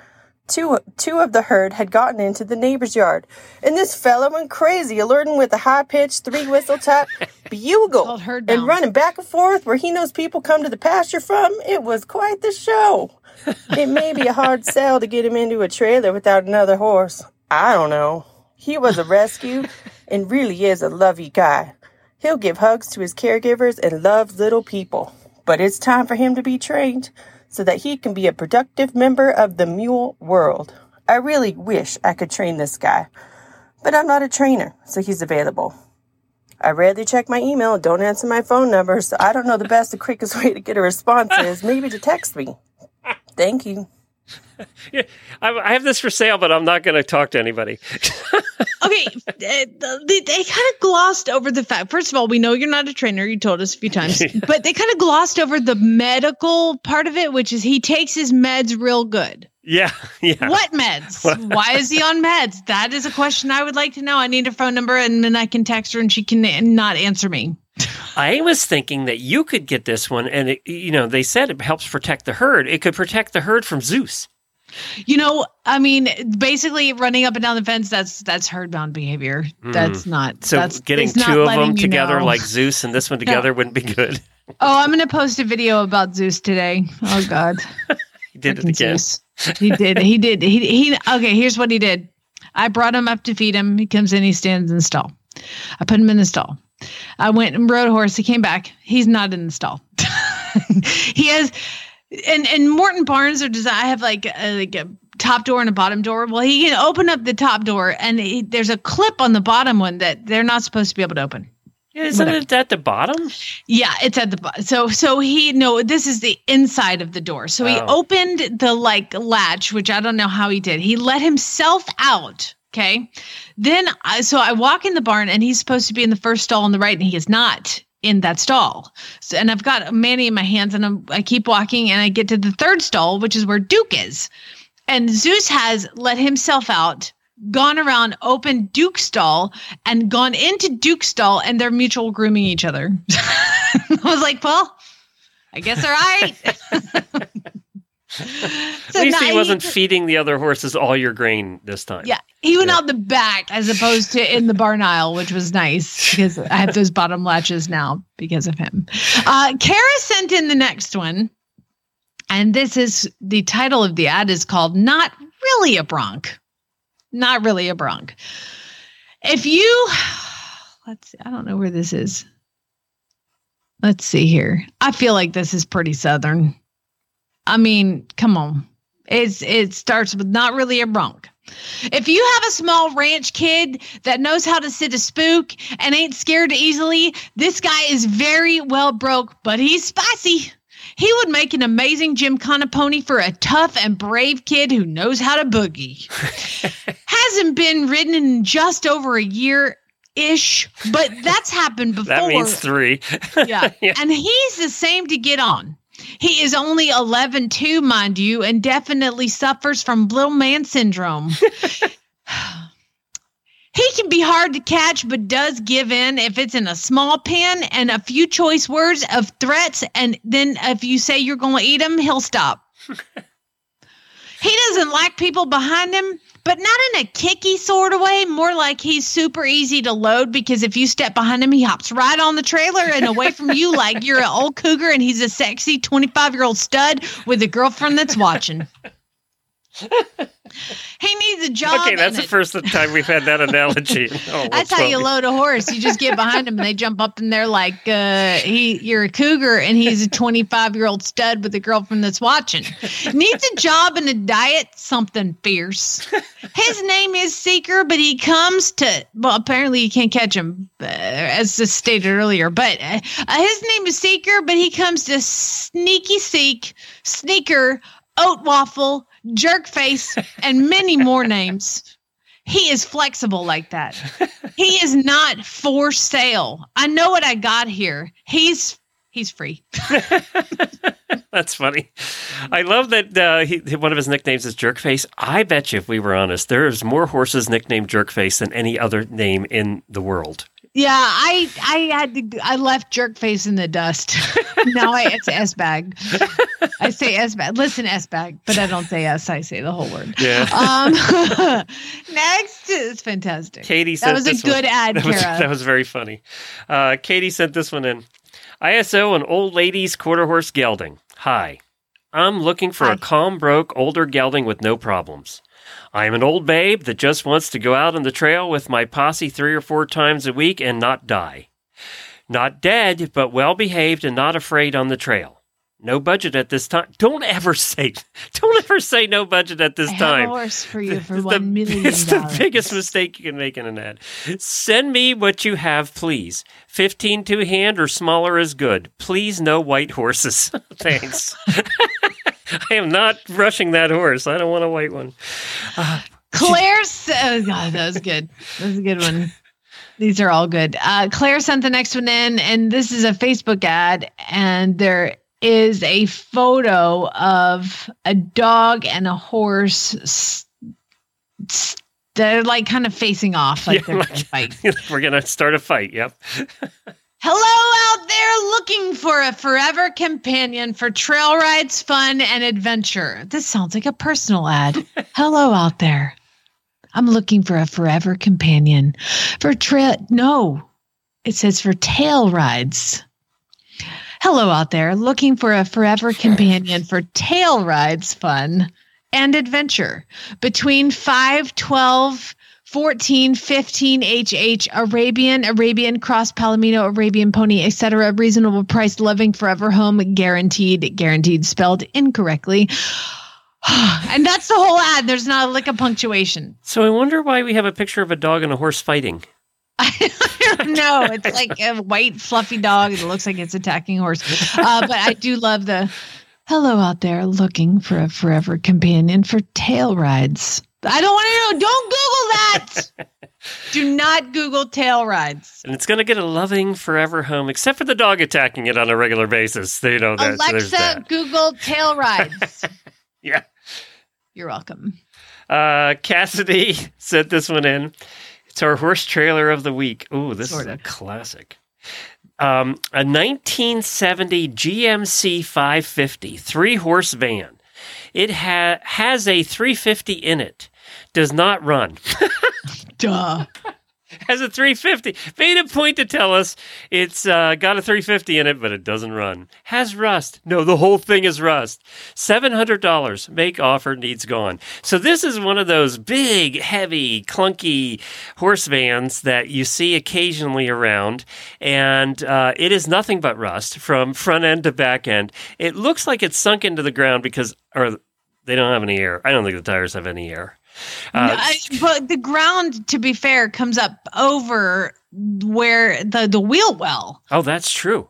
Two, two of the herd had gotten into the neighbor's yard, and this fellow went crazy, alerting with a high pitched three whistle tap <laughs> bugle and running back and forth where he knows people come to the pasture from. It was quite the show. <laughs> it may be a hard sell to get him into a trailer without another horse. I don't know. He was a rescue and really is a lovey guy. He'll give hugs to his caregivers and love little people. But it's time for him to be trained so that he can be a productive member of the mule world. I really wish I could train this guy, but I'm not a trainer, so he's available. I rarely check my email and don't answer my phone number, so I don't know the best and quickest <laughs> way to get a response is maybe to text me. Thank you. <laughs> yeah, I have this for sale, but I'm not going to talk to anybody. <laughs> okay, eh, they, they, they kind of glossed over the fact. First of all, we know you're not a trainer. You told us a few times, <laughs> but they kind of glossed over the medical part of it, which is he takes his meds real good. Yeah, <laughs> yeah. What meds? Why is he on meds? That is a question I would like to know. I need a phone number, and then I can text her, and she can not answer me. I was thinking that you could get this one, and it, you know, they said it helps protect the herd. It could protect the herd from Zeus. You know, I mean, basically running up and down the fence, that's that's herdbound behavior. Mm. That's not so that's, getting two of them together know. like Zeus and this one together no. wouldn't be good. Oh, I'm gonna post a video about Zeus today. Oh God. <laughs> he did it again. Zeus. He did. He did. He he okay, here's what he did. I brought him up to feed him. He comes in, he stands in the stall. I put him in the stall. I went and rode a horse. He came back. He's not in the stall. <laughs> he has and and Morton Barnes are design. I have like a, like a top door and a bottom door. Well, he can open up the top door, and he, there's a clip on the bottom one that they're not supposed to be able to open. Isn't Whatever. it at the bottom? Yeah, it's at the bottom. So so he no, this is the inside of the door. So he oh. opened the like latch, which I don't know how he did. He let himself out. Okay. Then I, so I walk in the barn and he's supposed to be in the first stall on the right and he is not in that stall. So, and I've got Manny in my hands and I'm, I keep walking and I get to the third stall, which is where Duke is. And Zeus has let himself out, gone around, opened Duke's stall, and gone into Duke's stall, and they're mutual grooming each other. <laughs> I was like, well, I guess all right. <laughs> so At least he wasn't feeding the other horses all your grain this time. Yeah, he went yeah. out the back as opposed to in the barn aisle, which was nice because I have those bottom latches now because of him. Uh, Kara sent in the next one, and this is the title of the ad is called "Not Really a Bronc." Not really a bronc. If you, let's see, I don't know where this is. Let's see here. I feel like this is pretty southern. I mean, come on. It's it starts with not really a bronc. If you have a small ranch kid that knows how to sit a spook and ain't scared easily, this guy is very well broke, but he's spicy. He would make an amazing gymkhana pony for a tough and brave kid who knows how to boogie. <laughs> Hasn't been ridden in just over a year ish, but that's happened before. That means three. yeah. <laughs> yeah. And he's the same to get on. He is only 11 too, mind you, and definitely suffers from little man syndrome. <laughs> he can be hard to catch, but does give in if it's in a small pen and a few choice words of threats. And then if you say you're going to eat him, he'll stop. <laughs> he doesn't like people behind him but not in a kicky sort of way. More like he's super easy to load because if you step behind him, he hops right on the trailer and away from you like you're an old cougar and he's a sexy 25 year old stud with a girlfriend that's watching <laughs> he needs a job. Okay, that's the first time we've had that analogy. <laughs> Oh, that's how you load a horse. You just get behind him and they jump up and they're like, uh, "He, you're a cougar, and he's a 25 year old stud with a girlfriend that's watching. Needs a job and a diet, something fierce. His name is Seeker, but he comes to well, apparently you can't catch him, uh, as stated earlier. But uh, his name is Seeker, but he comes to sneaky seek, sneaker, oat waffle." Jerk face, and many more names. He is flexible like that. He is not for sale. I know what I got here. He's He's free. <laughs> That's funny. I love that uh, he, one of his nicknames is Jerkface. I bet you, if we were honest, there's more horses nicknamed Jerkface than any other name in the world. Yeah, I I had to I left jerk face in the dust. <laughs> now I it's S bag. I say S bag. Listen, S bag, but I don't say S. I say the whole word. Yeah. Um, <laughs> next is fantastic. Katie that was a good one. ad, That was, Kara. that was very funny. Uh, Katie sent this one in. ISO and old ladies quarter horse gelding. Hi. I'm looking for a calm broke older gelding with no problems. I am an old babe that just wants to go out on the trail with my posse three or four times a week and not die. Not dead, but well behaved and not afraid on the trail. No budget at this time. Don't ever <laughs> say, don't ever say no budget at this I have time. a horse for you for It's one million <laughs> It's the biggest mistake you can make in an ad. Send me what you have, please. 15 two hand or smaller is good. Please, no white horses. <laughs> Thanks. <laughs> I am not rushing that horse. I don't want a white one. Claire, s- oh god, that was good. That was a good one. These are all good. Uh, Claire sent the next one in, and this is a Facebook ad, and there is a photo of a dog and a horse. s- s- They're like kind of facing off, like Yeah, they're like- <laughs> gonna fight. We're going to start a fight. Yep. <laughs> Hello out there looking for a forever companion for trail rides, fun, and adventure. This sounds like a personal ad. <laughs> Hello out there. I'm looking for a forever companion for trail. No, it says for tail rides. Hello out there looking for a forever <laughs> companion for tail rides, fun, and adventure. Between 5, 12, 14, 15 HH, Arabian, Arabian cross, Palomino, Arabian pony, etc. Reasonable price, loving forever home, guaranteed, guaranteed spelled incorrectly. <sighs> and that's the whole ad. There's not a lick of punctuation. So I wonder why we have a picture of a dog and a horse fighting. <laughs> no, it's like a white fluffy dog It looks like it's attacking a horse. Uh, but I do love the hello out there looking for a forever companion for tail rides. I don't want to know. Don't Google that. <laughs> do not Google tail rides. And it's going to get a loving forever home, except for the dog attacking it on a regular basis. You know, that, Alexa, that. Google tail rides. <laughs> Yeah. You're welcome. Uh, Cassidy <laughs> sent this one in. It's our horse trailer of the week. Ooh, this Sort is a classic. Um, a 1970 GMC 550 three horse van. It ha- has a 350 in it. Does not run. Duh. has a 350. Made a point to tell us it's uh, got a 350 in it, but it doesn't run. Has rust. No, the whole thing is rust. $700. Make offer, needs gone. So this is one of those big, heavy, clunky horse vans that you see occasionally around. And uh, it is nothing but rust from front end to back end. It looks like it's sunk into the ground because, or they don't have any air. I don't think the tires have any air. Uh, I- but the ground, to be fair, comes up over where the the wheel well. Oh, that's true.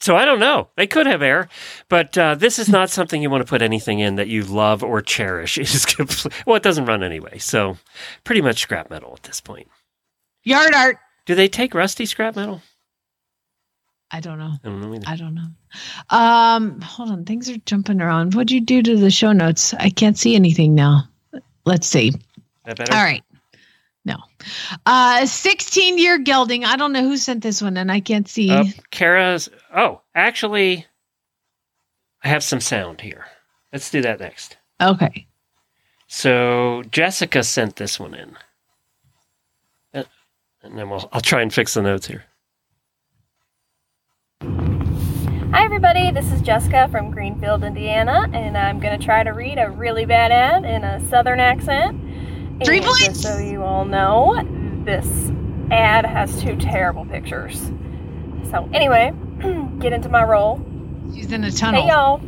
So I don't know. They could have air, but uh, this is not something you want to put anything in that you love or cherish. <laughs> It's complete, well, it doesn't run anyway, so pretty much scrap metal at this point. Yard art. Do they take rusty scrap metal? I don't know. I don't know either. I don't know. Um, hold on. Things are jumping around. What'd you do to the show notes? I can't see anything now. Let's see. That better? All right. No. Uh 16 year gelding. I don't know who sent this one and I can't see. Uh, Kara's. Oh, actually, I have some sound here. Let's do that next. Okay. So Jessica sent this one in, Uh, and then we'll, I'll try and fix the notes here. Everybody. This is Jessica from Greenfield, Indiana, and I'm going to try to read a really bad ad in a southern accent. Three And Just so you all know, this ad has two terrible pictures. So, anyway, <clears throat> get into my role. She's in a tunnel. Hey, y'all.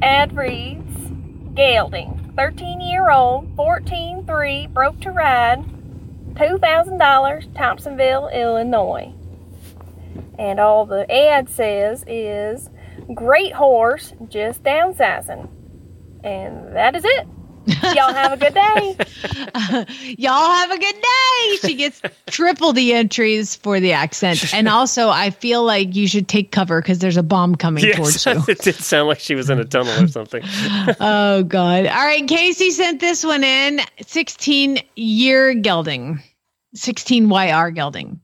Ad reads Gelding, 13 year old, 14 3, broke to ride, $2,000, Thompsonville, Illinois. And all the ad says is great horse, just downsizing. And that is it. Y'all have a good day. <laughs> Y'all have a good day. She gets triple the entries for the accent. And also, I feel like you should take cover because there's a bomb coming Yes, towards <laughs> you. it did sound like she was in a tunnel or something. <laughs> oh god all right casey sent this one in 16 year gelding 16 yr gelding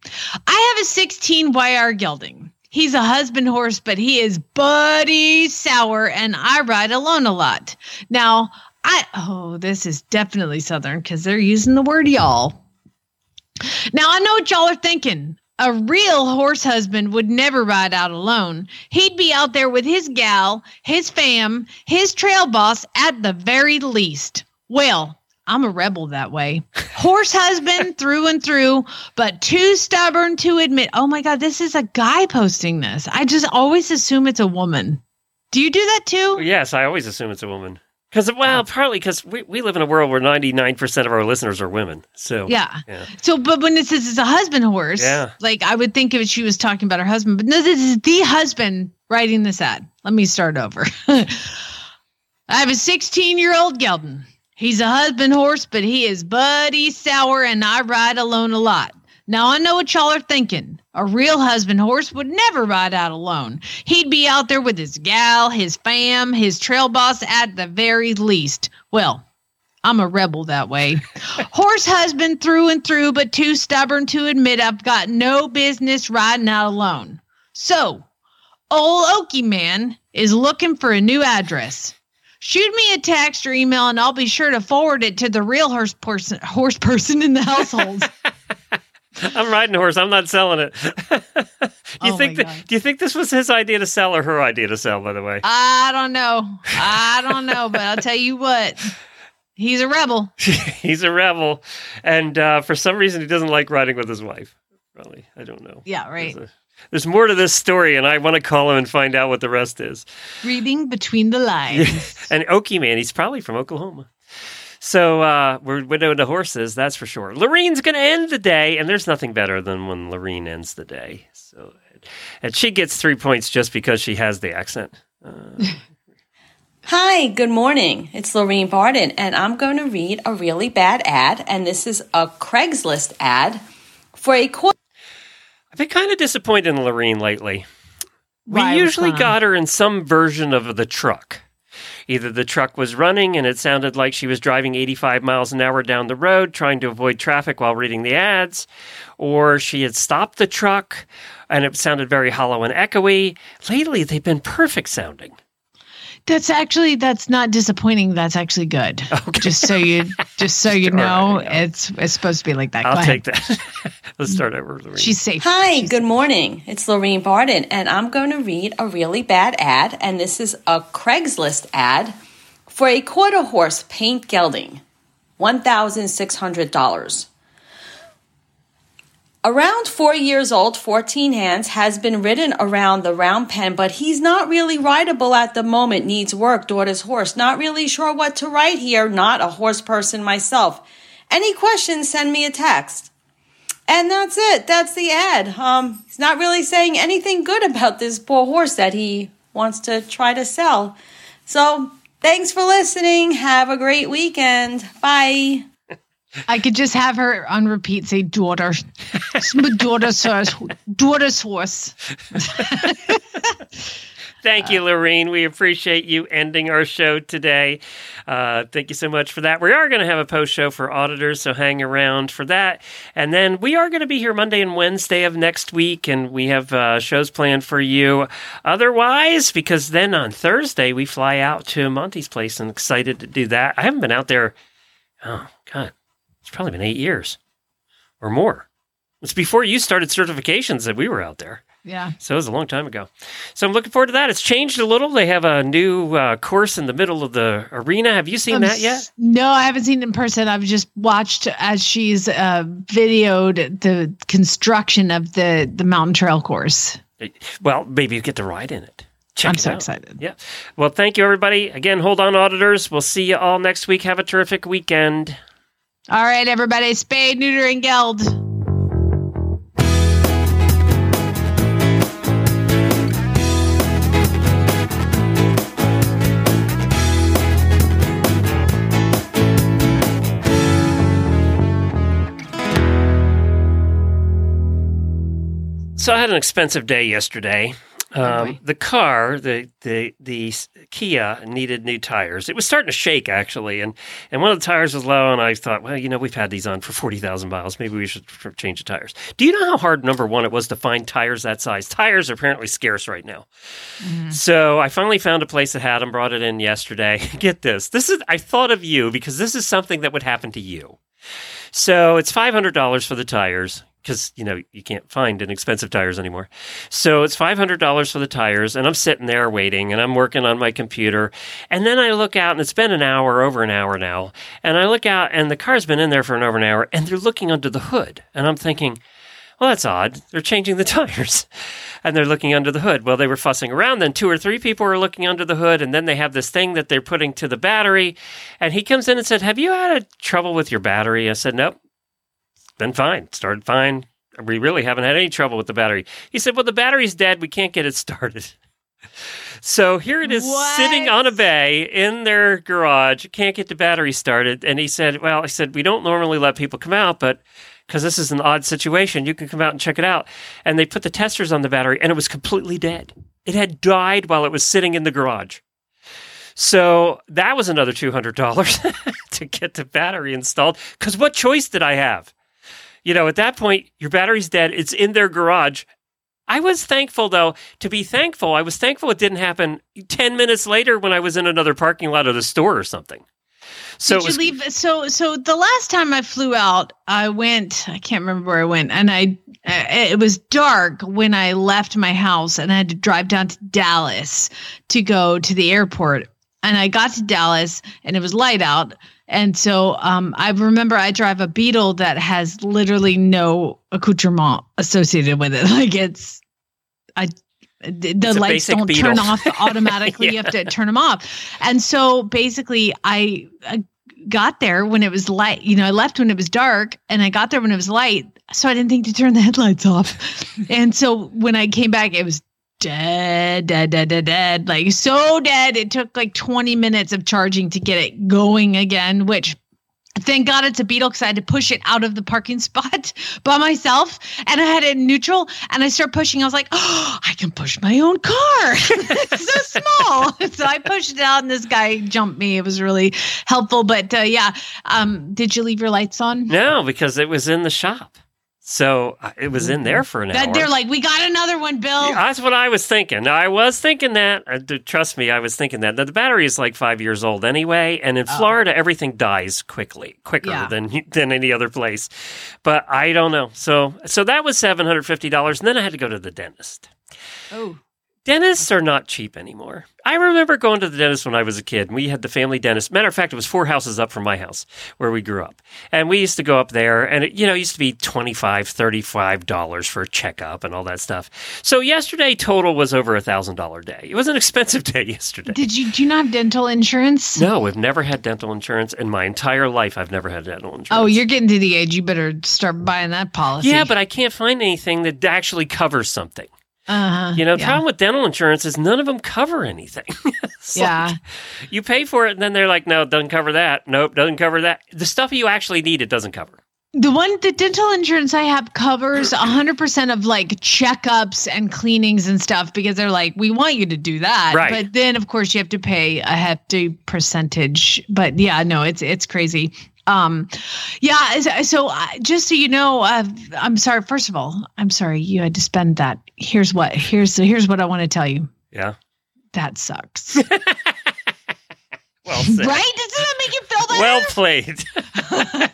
i have a 16 yr gelding he's a husband horse but he is buddy sour and i ride alone a lot now i oh this is definitely southern because they're using the word y'all now I know what y'all are thinking. A real horse husband would never ride out alone. He'd be out there with his gal, his fam, his trail boss at the very least. Well, I'm a rebel that way. Horse husband <laughs> through and through, but too stubborn to admit. Oh my God, this is a guy posting this. I just always assume it's a woman. Do you do that too? yes, I always assume it's a woman. Because, well, oh. partly because we, we live in a world where 99% of our listeners are women. So, Yeah. yeah. So, but when it says it's a husband horse, Yeah. like I would think if she was talking about her husband, but no, this is the husband writing this ad. Let me start over. <laughs> I have a 16 year old gelding. He's a husband horse, but he is buddy sour, and I ride alone a lot. Now I know what y'all are thinking. A real husband horse would never ride out alone. He'd be out there with his gal, his fam, his trail boss at the very least. Well, I'm a rebel that way. <laughs> Horse husband through and through, but too stubborn to admit I've got no business riding out alone. So, old Okie man is looking for a new address. Shoot me a text or email, and I'll be sure to forward it to the real horse person, horse person in the household. <laughs> I'm riding a horse. I'm not selling it. do <laughs> you Oh think that, do you think this was his idea to sell or her idea to sell, by the way? I don't know. I don't know, but I'll tell you what. He's a rebel. <laughs> He's a rebel. And uh, for some reason, he doesn't like riding with his wife. Probably. I don't know. Yeah, right. There's, more to this story, and I want to call him and find out what the rest is. Reading between the lines. <laughs> and Okie Man, he's probably from Oklahoma. So uh, we're widowed to horses, that's for sure. Lorene's going to end the day, and there's nothing better than when Lorene ends the day. So, and she gets three points just because she has the accent. Uh, <laughs> Hi, good morning. It's Lorene Barden, and I'm going to read a really bad ad, and this is a Craigslist ad for a quarter. I've been kind of disappointed in Lorene lately. We Why? Usually got her in some version of the truck. Either the truck was running and it sounded like she was driving 85 miles an hour down the road trying to avoid traffic while reading the ads, or she had stopped the truck and it sounded very hollow and echoey. Lately, they've been perfect sounding. That's actually that's not disappointing. That's actually good. Just so you just so <laughs> you know, right, it's it's supposed to be like that. I'll ahead. take that. <laughs> Let's start over. Lorene. She's safe. Hi, good morning. It's Lorene Barden, and I'm going to read a really bad ad, and this is a Craigslist ad for a quarter horse paint gelding, $1,600. Around four years old, 14 hands, has been ridden around the round pen, but he's not really rideable at the moment. Needs work, daughter's horse. Not really sure what to write here. Not a horse person myself. Any questions, send me a text. And that's it. That's the ad. Um, he's not really saying anything good about this poor horse that he wants to try to sell. So thanks for listening. Have a great weekend. Bye. I could just have her on repeat say daughter, my daughter's horse, daughter's horse. Thank you, Lorene. We appreciate you ending our show today. Uh, thank you so much for that. We are going to have a post show for auditors, so hang around for that. And then we are going to be here Monday and Wednesday of next week, and we have uh, shows planned for you. Otherwise, because then on Thursday we fly out to Monty's place, and excited to do that. I haven't been out there. Oh God, it's probably been eight years or more. It's before you started certifications that we were out there. Yeah. So it was a long time ago. So I'm looking forward to that. It's changed a little. They have a new uh, course in the middle of the arena. Have you seen Um, that yet? No, I haven't seen it in person. I've just watched as she's uh, videoed the construction of the the mountain trail course. Well, maybe you get to ride in it. Check I'm it so out. excited. Yeah. Well, thank you, everybody. Again, hold on, auditors. We'll see you all next week. Have a terrific weekend. All right, everybody, spay, neuter, and geld. So I had an expensive day yesterday. Um, the car, the the the Kia needed new tires. It was starting to shake actually, and and one of the tires was low. And I thought, well, you know, we've had these on for forty thousand miles. Maybe we should change the tires. Do you know how hard number one it was to find tires that size? Tires are apparently scarce right now. So I finally found a place that had them. Brought it in yesterday. <laughs> Get this. This is I thought of you because this is something that would happen to you. So it's five hundred dollars for the tires because you know you can't find inexpensive tires anymore. So it's five hundred dollars for the tires, and I'm sitting there waiting, and I'm working on my computer, and then I look out, and it's been an hour, over an hour now, and I look out, and the car's been in there for an over an hour, and they're looking under the hood, and I'm thinking. Well, that's odd. They're changing the <laughs> tires and they're looking under the hood. Well, they were fussing around. Then two or three people are looking under the hood. And then they have this thing that they're putting to the battery. And he comes in and said, Have you had a trouble with your battery? I said, Nope. Been fine. Started fine. We really haven't had any trouble with the battery. He said, Well, the battery's dead. We can't get it started. <laughs> So here it is sitting on a bay in their garage, can't get the battery started. And he said, Well, I said, we don't normally let people come out, but because this is an odd situation, you can come out and check it out. And they put the testers on the battery and it was completely dead. It had died while it was sitting in the garage. So that was another $200 <laughs> to get the battery installed. Because what choice did I have? You know, at that point, your battery's dead. It's in their garage. I was thankful, though, to be thankful. I was thankful it didn't happen 10 minutes later when I was in another parking lot of the store or something. So Did was, you leave? So, so the last time I flew out, I went. I can't remember where I went, and I. It was dark when I left my house, and I had to drive down to Dallas to go to the airport. And I got to Dallas, and it was light out. And so um, I remember I drive a Beetle that has literally no accoutrement associated with it. <laughs> Like it's, I the, lights don't Beetle. turn off <laughs> automatically. You have to turn them off. And so basically, I, I got there when it was light. You know, I left when it was dark, and I got there when it was light. So I didn't think to turn the <laughs> headlights off. and so when I came back, it was dead, dead, dead, dead, dead. Like so dead. It took like 20 minutes of charging to get it going again, which Thank God it's a Beetle because I had to push it out of the parking <laughs> spot by myself, and I had it in neutral. And I started pushing. I was like, "Oh, I can push my own car! <laughs> it's so small." <laughs> so I pushed it out, and this guy jumped me. It was really helpful. But uh, yeah, um, did you leave your lights on? no, because it was in the shop. So uh, it was in there for an That hour. they're like, "We got another one, Bill." That's what I was thinking. Now, I was thinking that. Uh, trust me, I was thinking that. Now, the battery is like five years old anyway, and in Florida, everything dies quickly, quicker Oh. Yeah. than <laughs> than any other place. But I don't know. So, so that was seven hundred fifty dollars, and then I had to go to the dentist. Oh. Dentists are not cheap anymore. I remember going to the dentist when I was a kid. and We had the family dentist. Matter of fact, it was four houses up from my house where we grew up. And we used to go up there and it, you know, it used to be $25, $35 for a checkup and all that stuff. So yesterday total was over a thousand dollar day. It was an expensive <laughs> day yesterday. Did you do you not have dental insurance? No, I've never had dental insurance in my entire life. I've never had dental insurance. Oh, you're getting to the age you better start buying that policy. yeah, but I can't find anything that actually covers something. Uh-huh. You know, the yeah. problem with dental insurance is none of them cover anything. <laughs> Yeah. like, you pay for it, and then they're like, no, it doesn't cover that. Nope, doesn't cover that. The stuff you actually need, it doesn't cover. The one, the dental insurance I have covers 100% of like checkups and cleanings and stuff because they're like, we want you to do that. Right. But then, of course, you have to pay a hefty percentage. But yeah, no, it's it's crazy. Um, yeah. So uh, just so you know, uh, I'm sorry. First of all, I'm sorry you had to spend that. Here's what. Here's here's what I want to tell you. Yeah. That sucks. <laughs> Well <laughs> said. right? Doesn't that make you feel better? Well played.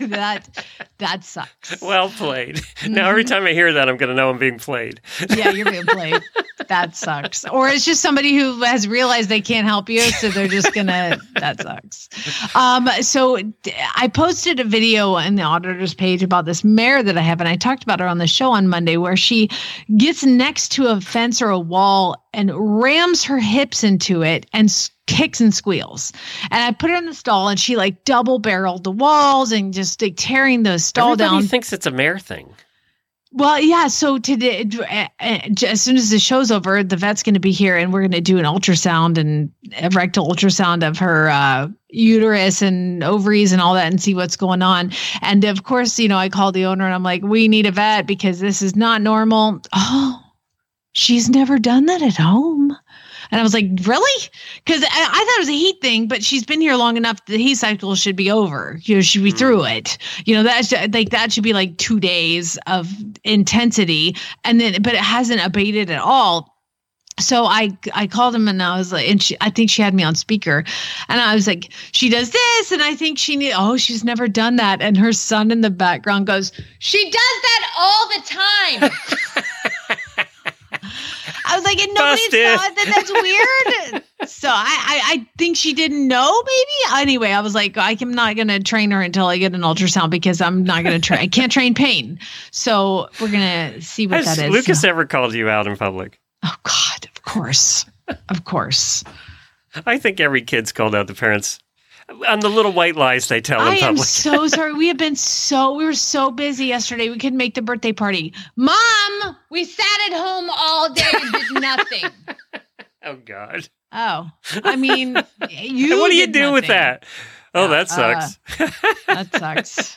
<laughs> that that sucks. well played. Now, every time I hear that, I'm going to know I'm being played. yeah, you're being <laughs> played. That sucks. Or it's just somebody who has realized they can't help you, so they're just gonna. that sucks. Um. So d- I posted a video on the auditor's page about this mare that I have, and I talked about her on the show on Monday, where she gets next to a fence or a wall and rams her hips into it and. Kicks and squeals, and I put her in the stall, and she like double barreled the walls and just like tearing the stall Everybody down. thinks it's a mare thing. Well, yeah. So today, as soon as the show's over, the vet's going to be here, and we're going to do an ultrasound and a rectal ultrasound of her uh, uterus and ovaries and all that, and see what's going on. And of course, you know, I called the owner and I'm like, "We need a vet because this is not normal." Oh, she's never done that at home. And I was like, really? Because I, I, thought it was a heat thing, but she's been here long enough. The heat cycle should be over. You know, should be hmm. through it. You know, that's like that should be like two days of intensity, and then but it hasn't abated at all. So I I called him and I was like, and she, I think she had me on speaker, and I was like, she does this, and I think she need. Oh, she's never done that, and her son in the background goes, she does that all the time. <laughs> I was like, and nobody Busted. thought that that's <laughs> weird. so I, I, I think she didn't know. Maybe anyway. I was like, I'm not gonna train her until I get an ultrasound because I'm not gonna train. I can't train pain. So we're gonna see what Has that is. Lucas ever called you out in public? Oh God, of course, of course. I think every kid's called out the parents on the little white lies they tell I am so sorry. We have been so we were so busy yesterday. We couldn't make the birthday party. Mom, we sat at home all day and did <laughs> nothing. oh God. Oh, I mean, <laughs> you. And what do you do with that? Oh, that Uh, sucks. that <laughs> sucks.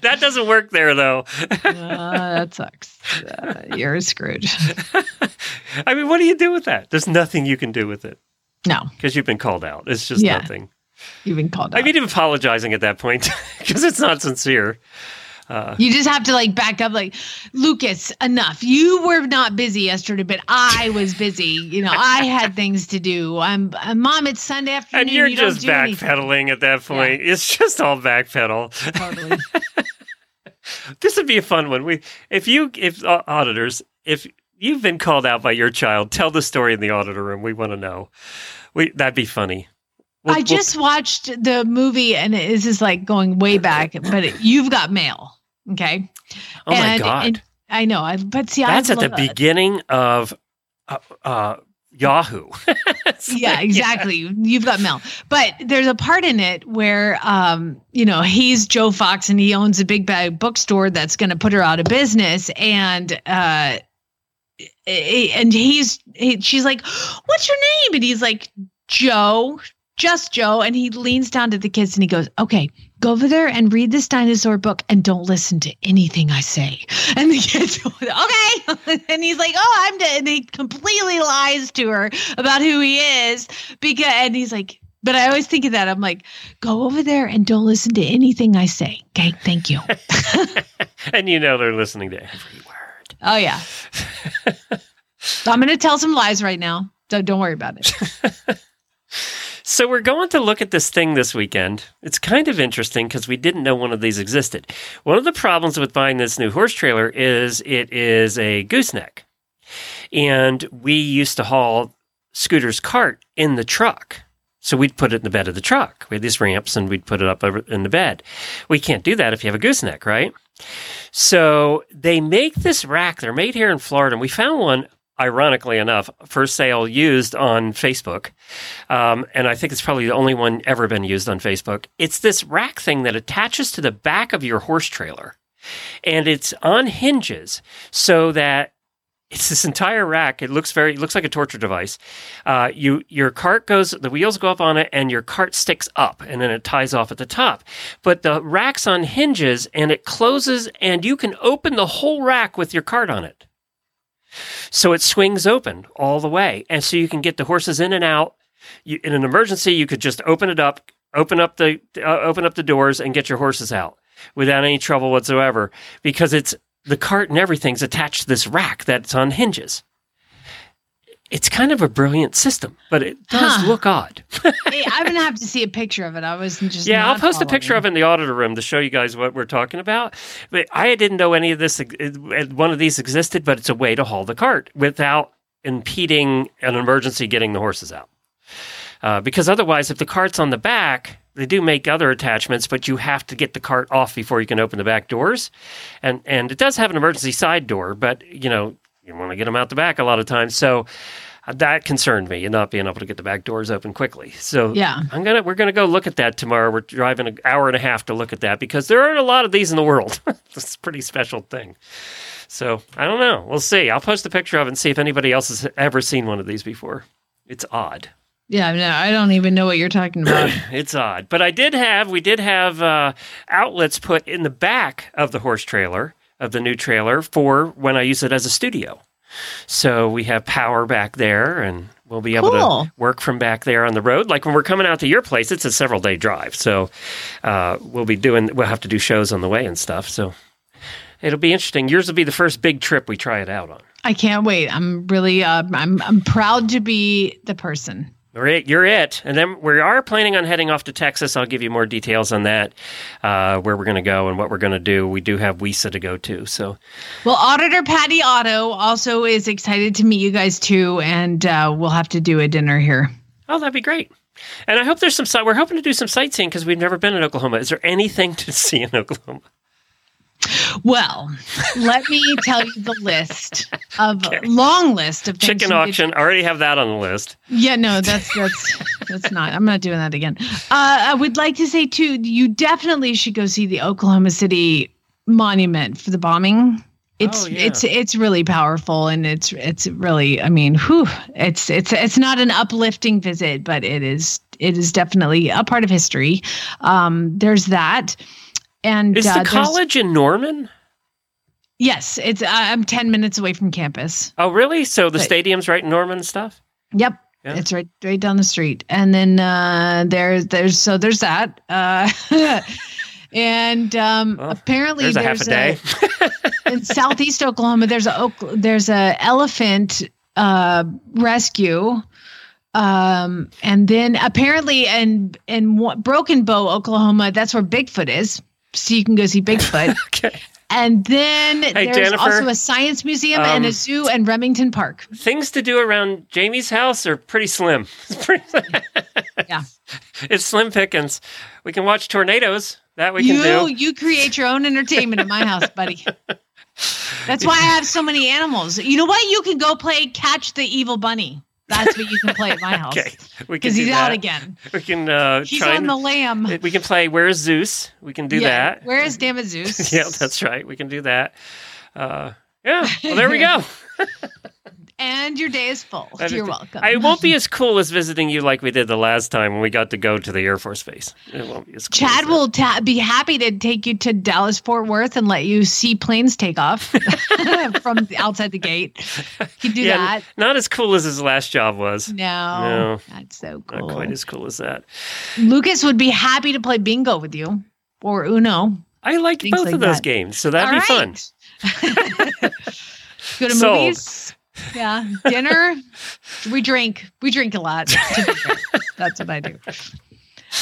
that doesn't work there though. Uh, that sucks. Uh, you're screwed. I mean, what do you do with that? There's nothing you can do with it No, because you've been called out. It's just Yeah. nothing. You've been called I out. mean, even apologizing at that point <laughs> because it's not sincere. Uh, You just have to like back up, like Lucas. Enough. You were not busy yesterday, but I was busy. You know, I had things to do. I'm, uh, mom. It's Sunday afternoon. and you're you don't just do anything. backpedaling at that point. It's just all backpedal. Totally. <laughs> this would be a fun one. We, if you, if uh, auditors, if you've been called out by your child, tell the story in the auditor room. We want to know. We that'd be funny. We'll- I we'll- just watched the movie, and this is like going way back. But you've got mail, okay? Oh my And- God. and I know. I, but see, that's I at the love- beginning of uh, uh, Yahoo. <laughs> yeah, exactly. You've got mail. But there's a part in it where um, you know, he's Joe Fox and he owns a big bag bookstore that's gonna put her out of business. And uh and he's he, she's like, What's your name? And he's like, Joe, just Joe. And he leans down to the kids and he goes, Okay, go over there and read this dinosaur book and don't listen to anything I say. And the kids go, Okay. <laughs> and he's like, Oh, I'm dead. And he completely lies to her about who he is because and he's like, but I always think of that. I'm like, go over there and don't listen to anything I say. Okay, thank you. <laughs> and you know they're listening to every word. Oh yeah. <laughs> I'm gonna tell some lies right now. Don't don't worry about it. So we're going to look at this thing this weekend. It's kind of interesting because we didn't know one of these existed. One of the problems with buying this new horse trailer is it is a gooseneck. And we used to haul Scooter's cart in the truck. So we'd put it in the bed of the truck. We had these ramps and we'd put it up in the bed. We can't do that if you have a gooseneck, right? So they make this rack. They're made here in Florida. And we found one, ironically enough, for sale used on Facebook. Um, and I think it's probably the only one ever been used on Facebook. It's this rack thing that attaches to the back of your horse trailer. And it's on hinges so that it's this entire rack. It looks very, it looks like a torture device. Uh, you, your cart goes, the wheels go up on it, and your cart sticks up, and then it ties off at the top. But the rack's on hinges, and it closes, and you can open the whole rack with your cart on it. So it swings open all the way, and so you can get the horses in and out. You, in an emergency, you could just open it up, open up the uh, open up the doors, and get your horses out without any trouble whatsoever, because it's the cart and everything's attached to this rack that's on hinges. It's kind of a brilliant system, but it does Huh. look odd. <laughs> hey, I'm gonna have to see a picture of it. I was just yeah, I'll post a picture of it in the auditor room to show you guys what we're talking about. But I didn't know any of this, one of these existed, but it's a way to haul the cart without impeding an emergency getting the horses out. Uh, because otherwise, if the cart's on the back, they do make other attachments, but you have to get the cart off before you can open the back doors. And and it does have an emergency side door, but you know you want to get them out the back a lot of times. So that concerned me and not being able to get the back doors open quickly. So Yeah. I'm gonna we're gonna go look at that tomorrow. We're driving an hour and a half to look at that because there aren't a lot of these in the world. <laughs> it's a pretty special thing. So I don't know. We'll see. I'll post a picture of it and see if anybody else has ever seen one of these before. It's odd. Yeah, no, I don't even know what you're talking about. <coughs> It's odd. But I did have, we did have uh, outlets put in the back of the horse trailer, of the new trailer, for when I use it as a studio. So we have power back there and we'll be able Cool. to work from back there on the road. Like when we're coming out to your place, it's a several day drive. So uh, we'll be doing, we'll have to do shows on the way and stuff. So it'll be interesting. Yours will be the first big trip we try it out on. I can't wait. I'm really, uh, I'm, I'm proud to be the person. You're it. You're it. And then we are planning on heading off to Texas. I'll give you more details on that, uh, where we're going to go and what we're going to do. We do have WISA to go to. So Well, Auditor Patty Otto also is excited to meet you guys too, and uh, we'll have to do a dinner here. Oh, that'd be great. And I hope there's some. We're hoping to do some sightseeing because we've never been in Oklahoma. Is there anything to <laughs> see in Oklahoma? Well, let me tell you the list of <laughs> long list of things Chicken auction. I already have that on the list. Yeah, no, that's that's that's not. I'm not doing that again. Uh, I would like to say too, you definitely should go see the Oklahoma City monument for the bombing. It's Oh, yeah. it's it's really powerful and it's it's really I mean, whew, it's it's it's not an uplifting visit, but it is it is definitely a part of history. Um, there's that, and Is uh, the college in Norman? Yes, it's I'm ten minutes away from campus. Oh, really? So the But- stadium's right in Norman stuff? Yep. Yeah. It's right right down the street. And then uh there's there's so there's that. Uh <laughs> and um apparently there's a half a day. <laughs> in southeast Oklahoma there's a Oak, there's a elephant uh rescue um and then apparently in in Broken Bow Oklahoma that's where Bigfoot is. So you can go see Bigfoot. <laughs> okay. And then Hey, there's Jennifer, also a science museum and a um, zoo and Remington Park. Things to do around Jamie's house are pretty slim. <laughs> It's pretty Yeah. <laughs> It's slim pickings. We can watch tornadoes. That we can you do. you create your own entertainment in my house, buddy. That's why I have so many animals. You know what? You can go play catch the evil bunny. That's what you can play at my <laughs> house. Okay, we can Because he's out again. We can uh, He's on and- the lam. We can play Where's Zeus? We can do Yeah, that. Where is damn it, Zeus? <laughs> yeah, that's right. We can do that. Uh, yeah. Well, there we <laughs> go. And your day is full. That is- You're welcome. I, won't be as cool as visiting you like we did the last time when we got to go to the Air Force Base. It won't be as cool. Chad will ta- be happy to take you to Dallas Fort Worth and let you see planes take off <laughs> <laughs> from outside the gate. You do yeah, that. not as cool as his last job was. No, No. that's so cool. Not quite as cool as that. Lucas would be happy to play bingo with you or Uno. I like both like of those that. games, so that'd All be fun. <laughs> Go to Sold. movies. Yeah. Dinner. we drink. We drink a lot. to be fair. That's what I do.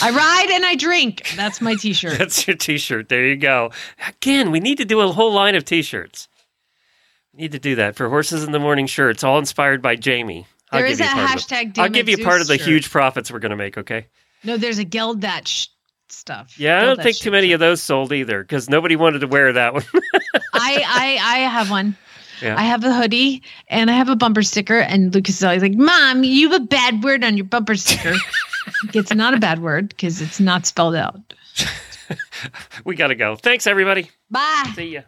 I ride and I drink. That's my t shirt. That's your T-shirt. There you go. Again, we need to do a whole line of T-shirts. We need to do that for horses in the morning shirts, all inspired by Jamie. There give is you a of the- hashtag I'll give you part of the shirt. huge profits we're going to make. Okay. No, there's a Geld that sh- stuff. Yeah, I don't think too many of those sold either because nobody wanted to wear that one. <laughs> I, I I have one. Yeah. I have a hoodie and I have a bumper sticker. And Lucas is always like, Mom, you have a bad word on your bumper sticker. <laughs> it's not a bad word because it's not spelled out. <laughs> we got to go. Thanks, everybody. Bye. See ya.